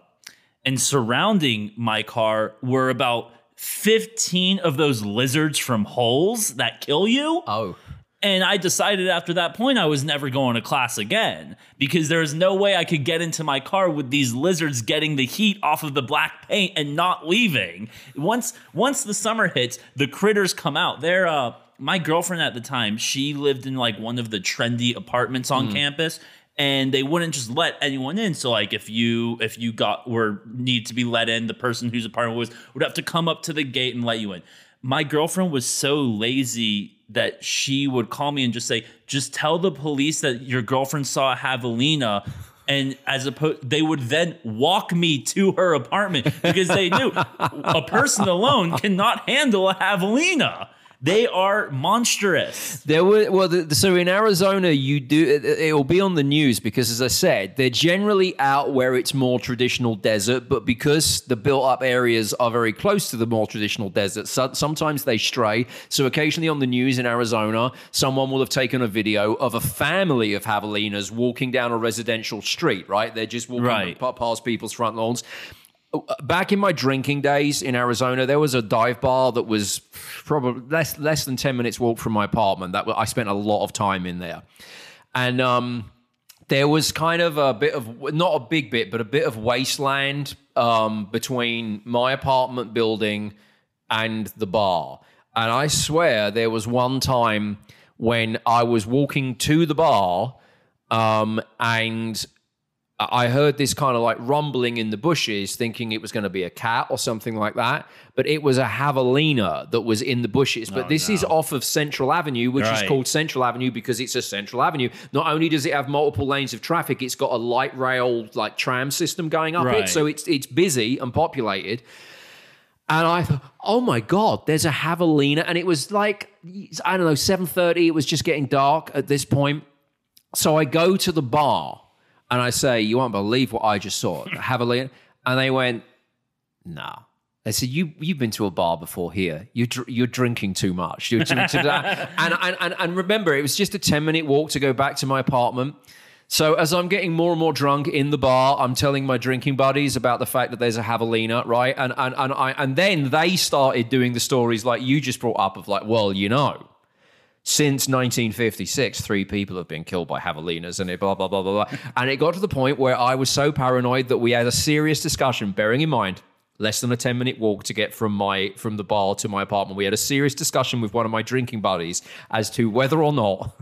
and surrounding my car were about 15 of those lizards from holes that kill you. oh. And I decided after that point I was never going to class again because there was no way I could get into my car with these lizards getting the heat off of the black paint and not leaving. Once once the summer hits, the critters come out. They're uh my girlfriend at the time, she lived in like one of the trendy apartments on campus and they wouldn't just let anyone in. So like if you if you got were need to be let in, the person whose apartment was would have to come up to the gate and let you in. My girlfriend was so lazy that she would call me and just say, just tell the police that your girlfriend saw a javelina. And as opposed, they would then walk me to her apartment because they knew a person alone cannot handle a javelina. They are monstrous. There were well, the, so in Arizona, you do it, it'll be on the news because, as I said, they're generally out where it's more traditional desert, but because the built-up areas are very close to the more traditional desert, so, sometimes they stray. So occasionally on the news in Arizona, someone will have taken a video of a family of javelinas walking down a residential street. Right, they're just walking Right. past people's front lawns back in my drinking days in Arizona, there was a dive bar that was probably less less than ten minutes walk from my apartment. That I spent a lot of time in there, and um, there was kind of a bit of not a big bit, but a bit of wasteland um, between my apartment building and the bar. And I swear there was one time when I was walking to the bar um, and I heard this kind of like rumbling in the bushes, thinking it was going to be a cat or something like that. But it was a javelina that was in the bushes. But oh, this is off of Central Avenue, which is called Central Avenue because it's a Central Avenue. Not only does it have multiple lanes of traffic, it's got a light rail like tram system going up it, so it's it's busy and populated. And I thought, oh my God, there's a javelina. And it was like, I don't know, 7.30. It was just getting dark at this point. So I go to the bar and I say, you won't believe what I just saw. A javelina. And they went, no. They said, you, you've been to a bar before here. You're, dr- you're drinking too much. You're too and, and, and, and remember, it was just a 10 minute walk to go back to my apartment. So as I'm getting more and more drunk in the bar, I'm telling my drinking buddies about the fact that there's a javelina, right? And and and I and then they started doing the stories like you just brought up of like, well, you know, since 1956, three people have been killed by javelinas, and it blah blah blah blah blah. and it got to the point where I was so paranoid that we had a serious discussion. Bearing in mind, less than a 10 minute walk to get from my from the bar to my apartment, we had a serious discussion with one of my drinking buddies as to whether or not.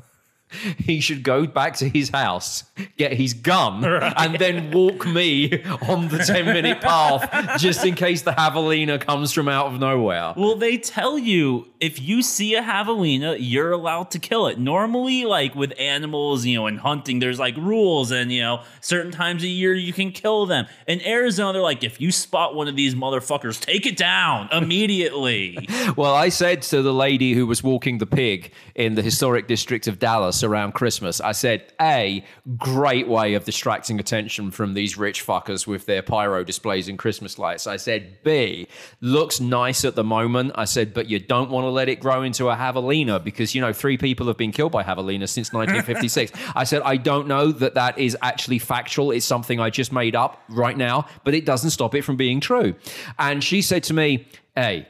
He should go back to his house, get his gun, and then walk me on the 10 minute path just in case the javelina comes from out of nowhere. Well, they tell you if you see a javelina, you're allowed to kill it. Normally, like with animals, you know, in hunting, there's like rules, and you know, certain times a year you can kill them. In Arizona, they're like, if you spot one of these motherfuckers, take it down immediately. Well, I said to the lady who was walking the pig in the historic district of Dallas around Christmas, I said, A, great way of distracting attention from these rich fuckers with their pyro displays and Christmas lights. I said, B, looks nice at the moment. I said, but you don't want to let it grow into a javelina because, you know, three people have been killed by javelina since 1956. I said, I don't know that that is actually factual. It's something I just made up right now, but it doesn't stop it from being true. And she said to me, A,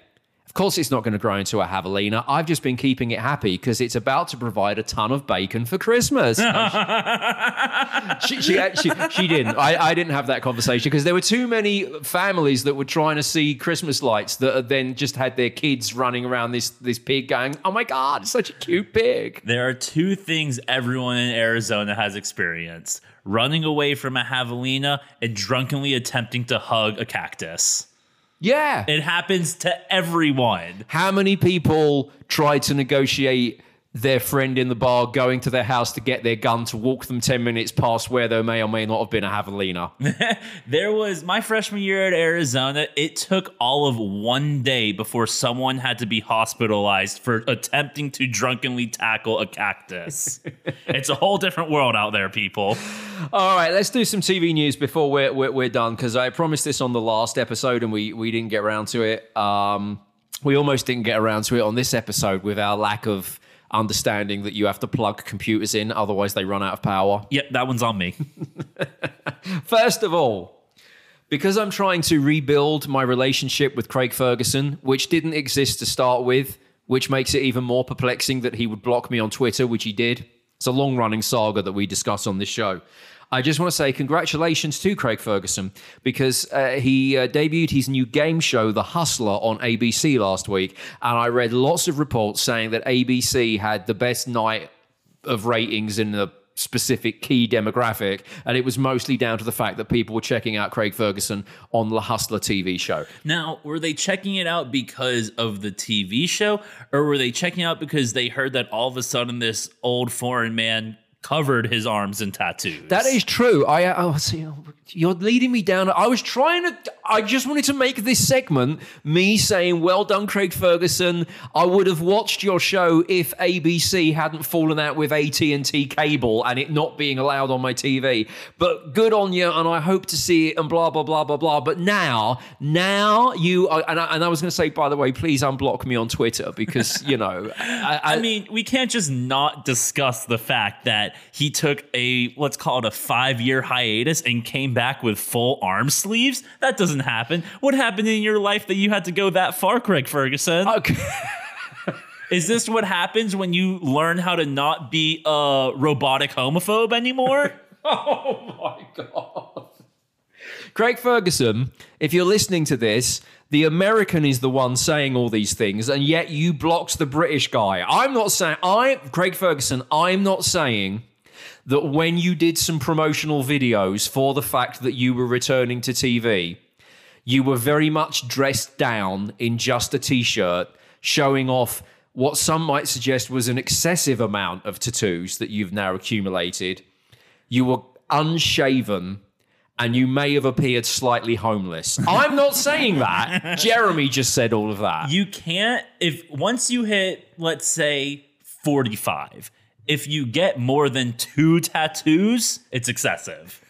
of course, it's not going to grow into a javelina. I've just been keeping it happy because it's about to provide a ton of bacon for Christmas. she, she, she, she didn't. I, I didn't have that conversation because there were too many families that were trying to see Christmas lights that then just had their kids running around this, this pig going, oh my God, it's such a cute pig. there are two things everyone in Arizona has experienced running away from a javelina and drunkenly attempting to hug a cactus. Yeah. It happens to everyone. How many people try to negotiate their friend in the bar going to their house to get their gun to walk them 10 minutes past where there may or may not have been a javelina. there was my freshman year at Arizona. It took all of one day before someone had to be hospitalized for attempting to drunkenly tackle a cactus. it's a whole different world out there, people. All right, let's do some TV news before we're, we're, we're done because I promised this on the last episode and we, we didn't get around to it. Um, we almost didn't get around to it on this episode with our lack of understanding that you have to plug computers in, otherwise they run out of power. Yep, that one's on me. First of all, because I'm trying to rebuild my relationship with Craig Ferguson, which didn't exist to start with, which makes it even more perplexing that he would block me on Twitter, which he did. It's a long running saga that we discuss on this show. I just want to say congratulations to Craig Ferguson because uh, he uh, debuted his new game show, The Hustler, on ABC last week. And I read lots of reports saying that ABC had the best night of ratings in the specific key demographic, and it was mostly down to the fact that people were checking out Craig Ferguson on the Hustler TV show. Now, were they checking it out because of the TV show, or were they checking out because they heard that all of a sudden this old foreign man covered his arms in tattoos. That is true. I, I see, you're leading me down. I was trying to. I just wanted to make this segment me saying, "Well done, Craig Ferguson." I would have watched your show if ABC hadn't fallen out with AT and T cable and it not being allowed on my TV. But good on you, and I hope to see it. And blah blah blah blah blah. But now, now you are, and I, and I was going to say, by the way, please unblock me on Twitter because you know. I, I, I mean, we can't just not discuss the fact that he took a let's call it a five year hiatus and came back with full arm sleeves. That doesn't happen. What happened in your life that you had to go that far, Craig Ferguson? Okay. Uh, is this what happens when you learn how to not be a robotic homophobe anymore? oh my god. Craig Ferguson, if you're listening to this, the American is the one saying all these things, and yet you blocked the British guy. I'm not saying I Craig Ferguson, I'm not saying that when you did some promotional videos for the fact that you were returning to TV, you were very much dressed down in just a t shirt, showing off what some might suggest was an excessive amount of tattoos that you've now accumulated. You were unshaven and you may have appeared slightly homeless. I'm not saying that. Jeremy just said all of that. You can't, if once you hit, let's say, 45, if you get more than two tattoos, it's excessive.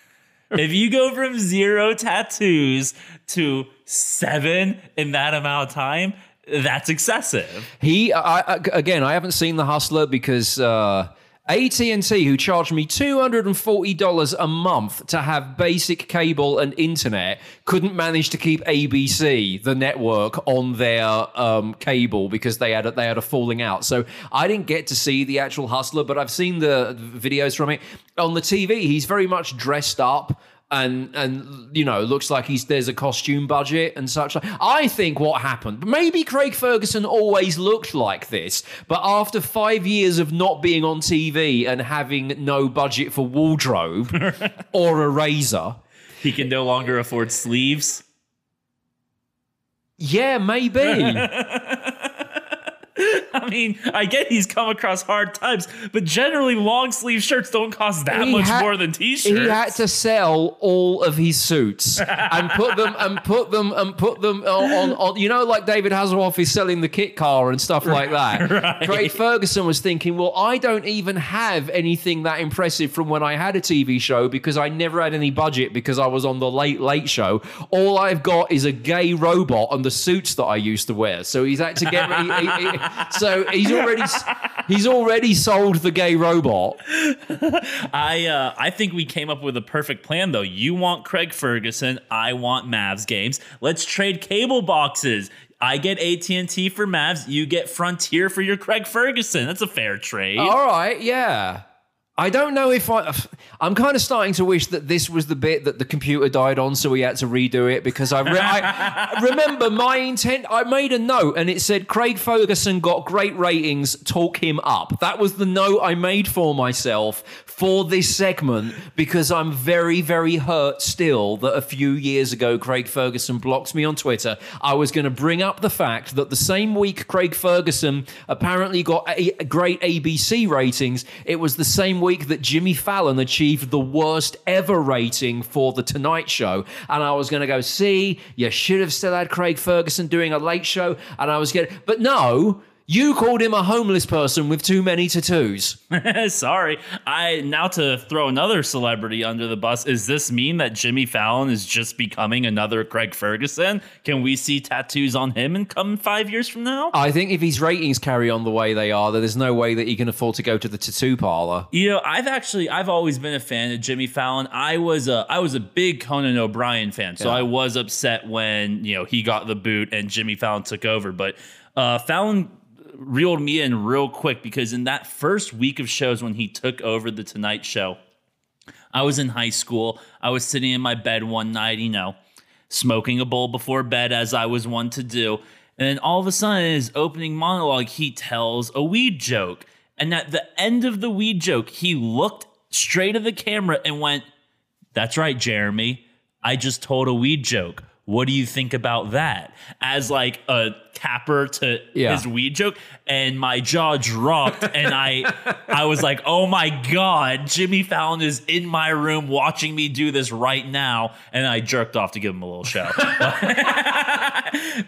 If you go from zero tattoos to seven in that amount of time, that's excessive. He, I, again, I haven't seen The Hustler because uh, AT&T, who charged me $240 a month to have basic cable and internet, couldn't manage to keep ABC, the network, on their um, cable because they had a, they had a falling out. So I didn't get to see the actual Hustler, but I've seen the videos from it on the TV. He's very much dressed up and and you know looks like he's there's a costume budget and such. I think what happened, maybe Craig Ferguson always looked like this, but after five years of not being on TV and having no budget for wardrobe or a razor, he can no longer afford sleeves. Yeah, maybe. I mean, I get he's come across hard times, but generally long sleeve shirts don't cost that he much had, more than t-shirts. He had to sell all of his suits and put them and put them and put them on, on, on you know, like David Hasselhoff is selling the kit car and stuff like that. right. Craig Ferguson was thinking, well, I don't even have anything that impressive from when I had a TV show because I never had any budget because I was on the late late show. All I've got is a gay robot and the suits that I used to wear. So he's had to get. he, he, so he's already he's already sold the gay robot. I uh, I think we came up with a perfect plan though. You want Craig Ferguson, I want Mavs games. Let's trade cable boxes. I get AT&T for Mavs, you get Frontier for your Craig Ferguson. That's a fair trade. All right, yeah. I don't know if I. I'm kind of starting to wish that this was the bit that the computer died on, so we had to redo it because I, re- I remember my intent. I made a note and it said Craig Ferguson got great ratings. Talk him up. That was the note I made for myself for this segment because I'm very, very hurt still that a few years ago Craig Ferguson blocked me on Twitter. I was going to bring up the fact that the same week Craig Ferguson apparently got a, great ABC ratings, it was the same week that Jimmy Fallon achieved the worst ever rating for The Tonight Show. And I was going to go, see, you should have still had Craig Ferguson doing a late show. And I was getting, but no. You called him a homeless person with too many tattoos. Sorry. I now to throw another celebrity under the bus. Is this mean that Jimmy Fallon is just becoming another Craig Ferguson? Can we see tattoos on him in come five years from now? I think if his ratings carry on the way they are, then there's no way that he can afford to go to the tattoo parlor. You know, I've actually I've always been a fan of Jimmy Fallon. I was a I was a big Conan O'Brien fan, so Yeah. I was upset when you know he got the boot and Jimmy Fallon took over. But uh, Fallon reeled me in real quick because in that first week of shows when he took over the Tonight Show, I was in high school. I was sitting in my bed one night, you know, smoking a bowl before bed as I was one to do. And then all of a sudden, in his opening monologue, he tells a weed joke. And at the end of the weed joke, he looked straight at the camera and went, That's right, Jeremy. I just told a weed joke. What do you think about that? As like a capper to Yeah. his weed joke, and my jaw dropped, and I, I was like, "Oh my god, Jimmy Fallon is in my room watching me do this right now," and I jerked off to give him a little show.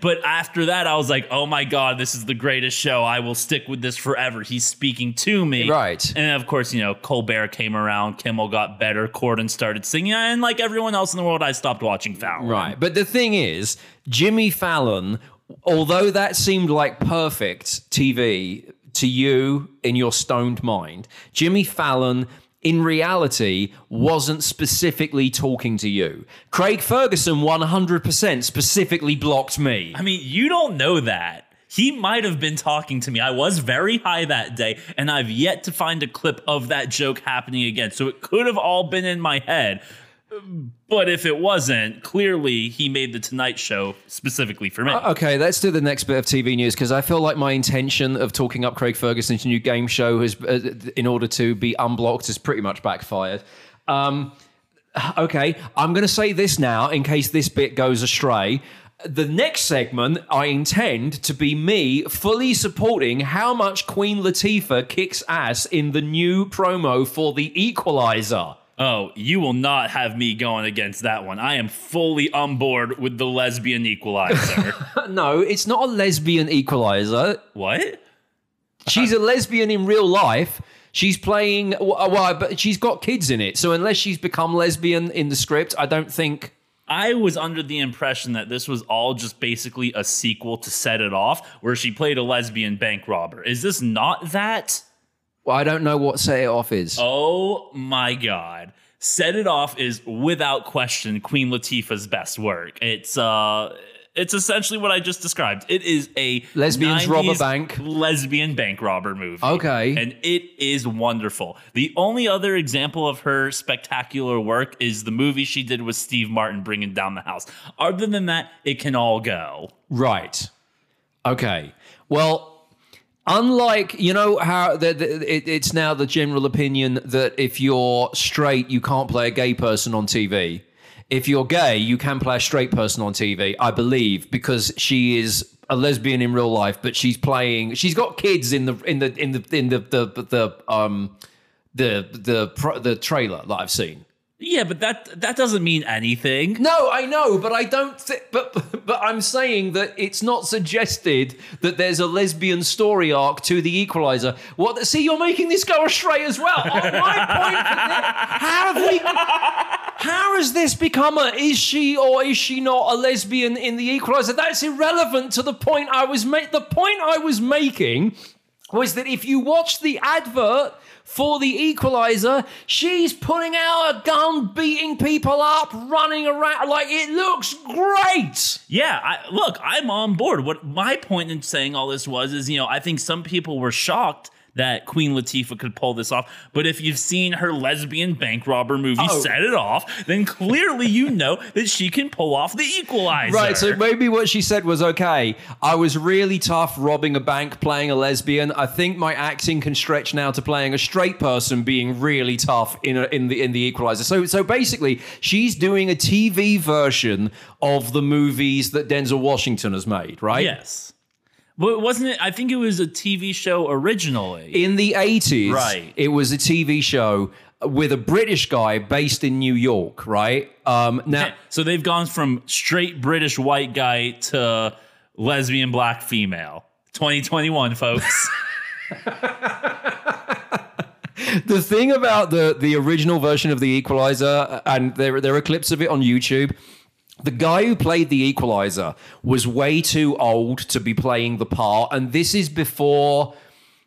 but after that, I was like, "Oh my god, this is the greatest show! I will stick with this forever." He's speaking to me, Right. and of course, you know, Colbert came around, Kimmel got better, Corden started singing, and like everyone else in the world, I stopped watching Fallon. Right. But the thing is, Jimmy Fallon, although that seemed like perfect TV to you in your stoned mind, Jimmy Fallon. In reality, wasn't specifically talking to you. Craig Ferguson 100% specifically blocked me. I mean, you don't know that. He might have been talking to me. I was very high that day, and I've yet to find a clip of that joke happening again. So it could have all been in my head. But if it wasn't, clearly he made the Tonight Show specifically for me. Okay, let's do the next bit of TV news because I feel like my intention of talking up Craig Ferguson's new game show has, uh, in order to be unblocked, has pretty much backfired. Um, okay, I'm going to say this now in case this bit goes astray. The next segment, I intend to be me fully supporting how much Queen Latifah kicks ass in the new promo for The Equalizer. Oh, you will not have me going against that one. I am fully on board with the lesbian equalizer. No, it's not a lesbian equalizer. what? She's a lesbian in real life. She's playing well, uh, well, but she's got kids in it. So unless she's become lesbian in the script, I don't think. I was under the impression that this was all just basically a sequel to Set It Off, where she played a lesbian bank robber. Is this not that? Well, I don't know what set it off is. Oh my god. Set It Off is without question Queen Latifah's best work. It's uh it's essentially what I just described. It is a Lesbians rob a bank. lesbian bank robber movie. Okay. And it is wonderful. The only other example of her spectacular work is the movie she did with Steve Martin bringing down the house. Other than that, it can all go. Right. Okay. Well, unlike you know how the, the, it, it's now the general opinion that if you're straight, you can't play a gay person on TV. If you're gay, you can play a straight person on TV. I believe because she is a lesbian in real life, but she's playing. She's got kids in the in the in the in the the, the um the the the trailer that I've seen. Yeah, but that that doesn't mean anything. No, I know, but I don't. Th- but but I'm saying that it's not suggested that there's a lesbian story arc to the Equalizer. What? See, you're making this go astray as well. Oh, my point. This, how have we? How has this become a? Is she or is she not a lesbian in the Equalizer? That's irrelevant to the point I was making. The point I was making was that if you watch the advert for the equalizer, she's pulling out a gun, beating people up, running around. Like, it looks great. Yeah, I, look, I'm on board. What my point in saying all this was is, you know, I think some people were shocked that Queen Latifah could pull this off. But if you've seen her lesbian bank robber movie, Oh. Set It Off, then clearly you know that she can pull off the equalizer. Right, so maybe what she said was okay. I was really tough robbing a bank, playing a lesbian. I think my acting can stretch now to playing a straight person, being really tough in a, in the in the Equalizer. So so basically, she's doing a TV version of the movies that Denzel Washington has made, right? Yes. But wasn't it? I think it was a TV show originally. In the 80s, Right. it was a TV show with a British guy based in New York, right? Um, now, so they've gone from straight British white guy to lesbian black female. 2021, folks. the thing about the the original version of the Equalizer, and there there are clips of it on YouTube. The guy who played the Equalizer was way too old to be playing the part, and this is before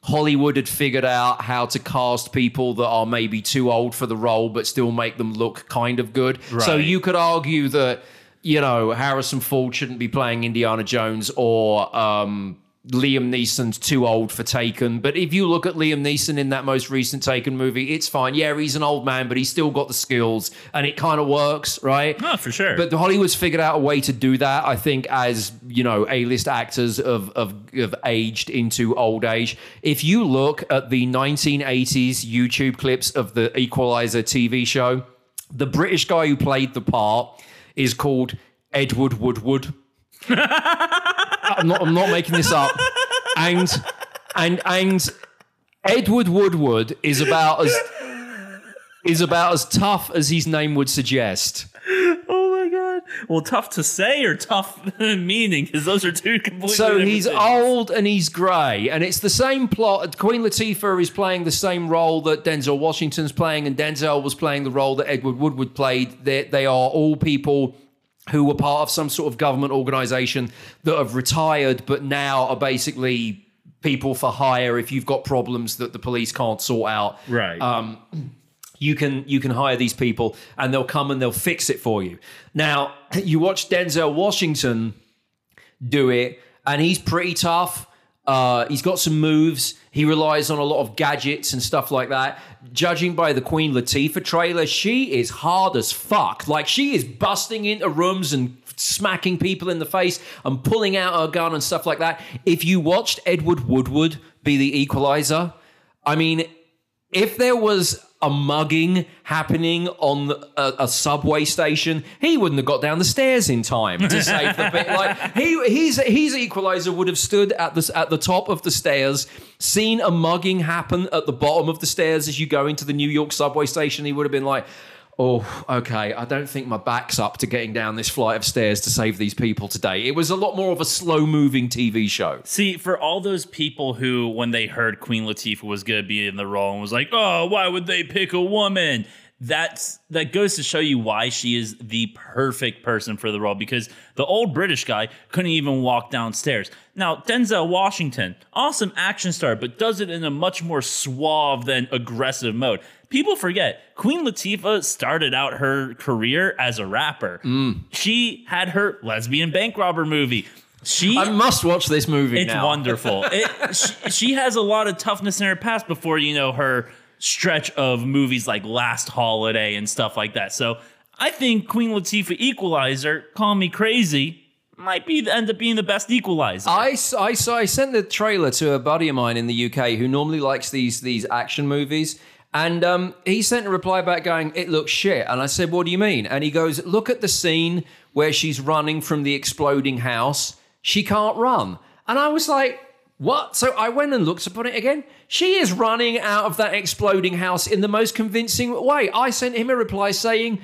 Hollywood had figured out how to cast people that are maybe too old for the role, but still make them look kind of good. So you could argue that you know Harrison Ford shouldn't be playing Indiana Jones or. Um, Liam Neeson's too old for Taken, but if you look at Liam Neeson in that most recent Taken movie, it's fine. Yeah, he's an old man, but he's still got the skills, and it kind of works, right? oh, for sure. But Hollywood's figured out a way to do that. I think as you know, A-list actors have, have have aged into old age. If you look at the 1980s YouTube clips of the Equalizer TV show, the British guy who played the part is called Edward Woodward. I'm not. I'm not making this up. And and and Edward Woodward is about as is about as tough as his name would suggest. oh my god. Well, tough to say or tough meaning because those are two completely. So he's things. old and he's grey, and it's the same plot. Queen Latifah is playing the same role that Denzel Washington's playing, and Denzel was playing the role that Edward Woodward played. They, they are all people who were part of some sort of government organization that have retired, but now are basically people for hire if you've got problems that the police can't sort out right. um, you can you can hire these people and they'll come and they'll fix it for you. Now you watch Denzel Washington do it, and he's pretty tough. Uh, he's got some moves. He relies on a lot of gadgets and stuff like that. Judging by the Queen Latifah trailer, she is hard as fuck. Like she is busting into rooms and smacking people in the face and pulling out her gun and stuff like that. If you watched Edward Woodward be the equalizer, I mean, if there was a mugging happening on a, a subway station, he wouldn't have got down the stairs in time to save the bit. Like he, he's his equalizer would have stood at the at the top of the stairs, seen a mugging happen at the bottom of the stairs as you go into the New York subway station. He would have been like. Oh, okay. I don't think my back's up to getting down this flight of stairs to save these people today. It was a lot more of a slow moving TV show. See, for all those people who, when they heard Queen Latifah was going to be in the role and was like, "Oh, why would they pick a woman?" That's that goes to show you why she is the perfect person for the role because the old British guy couldn't even walk downstairs. Now, Denzel Washington, awesome action star, but does it in a much more suave than aggressive mode. People forget Queen Latifah started out her career as a rapper. Mm. She had her lesbian bank robber movie. She I must watch this movie it's now. wonderful. It, she, she has a lot of toughness in her past before you know her stretch of movies like Last Holiday and stuff like that. So I think Queen Latifah Equalizer, call me crazy, might be end up being the best Equalizer. I I sent the trailer to a buddy of mine in the UK who normally likes these these action movies. And um, he sent a reply back going, It looks shit. And I said, What do you mean? And he goes, Look at the scene where she's running from the exploding house. She can't run. And I was like, What? So I went and looked upon it again. She is running out of that exploding house in the most convincing way. I sent him a reply saying,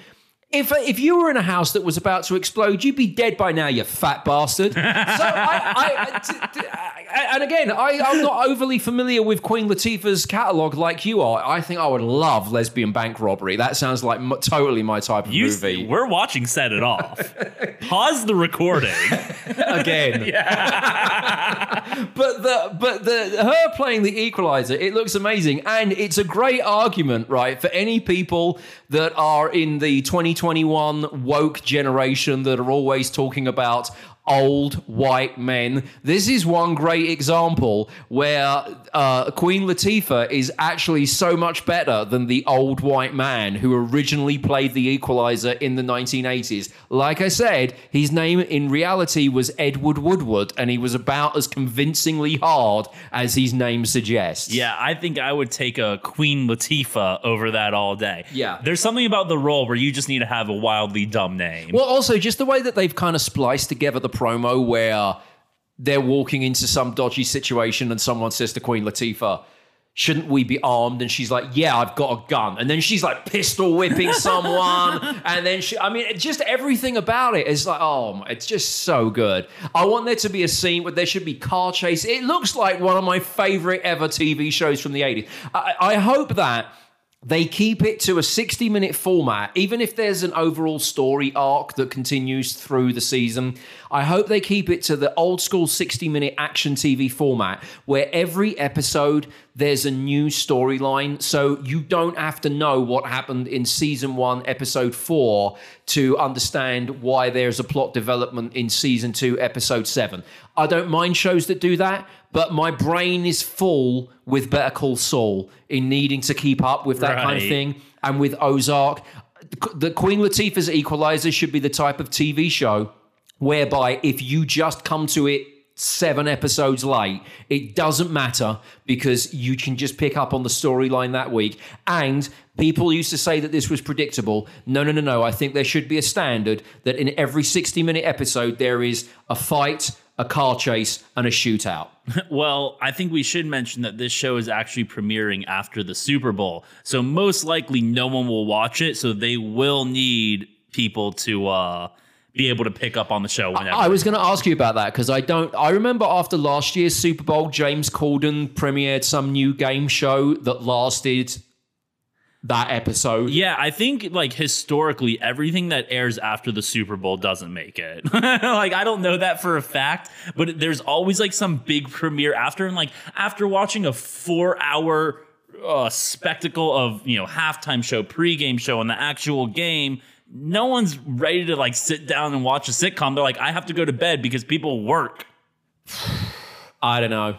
if, uh, if you were in a house that was about to explode, you'd be dead by now, you fat bastard. so I, I, t- t- I- and again, I, I'm not overly familiar with Queen Latifah's catalogue like you are. I think I would love lesbian bank robbery. That sounds like m- totally my type of You, movie. we're watching Set It Off. Pause the recording. again. but the but the her playing the equalizer, it looks amazing, and it's a great argument, right, for any people that are in the 2021 woke generation that are always talking about old white men. This is one great example where uh, Queen Latifah is actually so much better than the old white man who originally played the Equalizer in the 1980s. Like I said, his name in reality was Edward Woodward, and he was about as convincingly hard as his name suggests. Yeah, I think I would take a Queen Latifah over that all day. Yeah. There's something about the role where you just need to have a wildly dumb name. Well, also just the way that they've kind of spliced together the promo where they're walking into some dodgy situation and someone says to Queen Latifah, Shouldn't we be armed? And she's like, Yeah, I've got a gun. And then she's like pistol whipping someone. and then she, I mean, just everything about it is like, oh, it's just so good. I want there to be a scene where there should be car chase. It looks like one of my favorite ever TV shows from the 80s. I, I hope that they keep it to a 60 minute format, even if there's an overall story arc that continues through the season. I hope they keep it to the old school 60 minute action TV format where every episode there's a new storyline. So you don't have to know what happened in season one, episode four to understand why there's a plot development in season two, episode seven. I don't mind shows that do that, but my brain is full with Better Call Saul in needing to keep up with that kind of thing. And with Ozark, the Queen Latifah's Equalizer should be the type of TV show whereby if you just come to it seven episodes late, it doesn't matter because you can just pick up on the storyline that week. And people used to say that this was predictable. No, no, no, no. I think there should be a standard that in every 60 minute episode, there is a fight, a car chase, and a shootout. Well, I think we should mention that this show is actually premiering after the Super Bowl. So most likely no one will watch it, so they will need people to uh be able to pick up on the show whenever. I was going to ask you about that because I don't. I remember after last year's Super Bowl, James Corden premiered some new game show that lasted that episode. yeah, I think like historically everything that airs after the Super Bowl doesn't make it. like I don't know that for a fact, but there's always like some big premiere after and like after watching a 4-hour uh, spectacle of, you know, halftime show, pregame show and the actual game, no one's ready to like sit down and watch a sitcom. They're like I have to go to bed because people work. I don't know.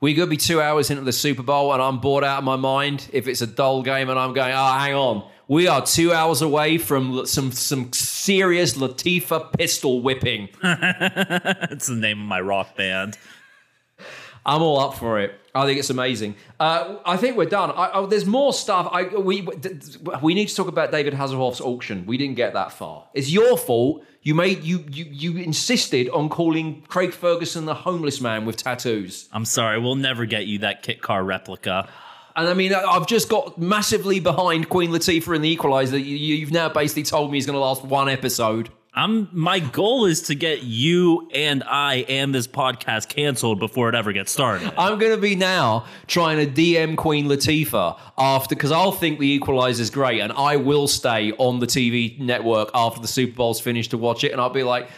We could be two hours into the Super Bowl and I'm bored out of my mind if it's a dull game and I'm going, oh, hang on. We are two hours away from some some serious Latifah pistol whipping. That's the name of my rock band. I'm all up for it. I think it's amazing. Uh, I think we're done. I, oh, there's more stuff. I, we we need to talk about David Hasselhoff's auction. We didn't get that far. It's your fault. You made you you you insisted on calling Craig Ferguson the homeless man with tattoos. I'm sorry, we'll never get you that kit car replica. And I mean, I've just got massively behind Queen Latifah in the Equalizer. You, you've now basically told me he's going to last one episode. I'm my goal is to get you and I and this podcast canceled before it ever gets started. I'm to be now trying to DM Queen Latifah after because I'll think the Equalizer is great, and I will stay on the TV network after the Super Bowl's finished to watch it, and I'll be like,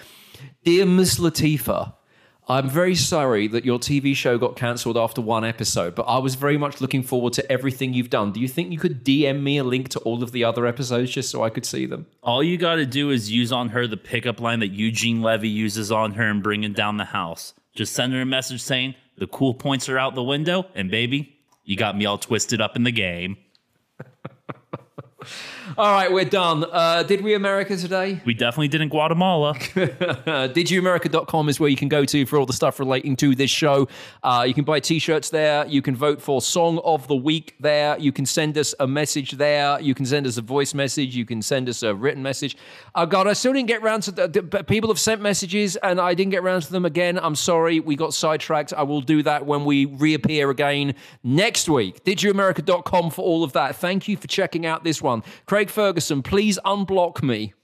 "Dear Miss Latifah." I'm very sorry that your TV show got cancelled after one episode, but I was very much looking forward to everything you've done. Do you think you could DM me a link to all of the other episodes just so I could see them? All you got to do is use on her the pickup line that Eugene Levy uses on her and bringing down the house. Just send her a message saying the cool points are out the window, and baby, you got me all twisted up in the game. All right, we're done. Uh, did we America today? We definitely did in Guatemala. Didyouamerica.com is where you can go to for all the stuff relating to this show. Uh, you can buy t-shirts there. You can vote for Song of the Week there. You can send us a message there. You can send us a voice message. You can send us a written message. Oh, God, I still didn't get around to the, people have sent messages and I didn't get around to them again. I'm sorry. We got sidetracked. I will do that when we reappear again next week. Didyouamerica.com for all of that. Thank you for checking out this one. Craig Ferguson, please unblock me.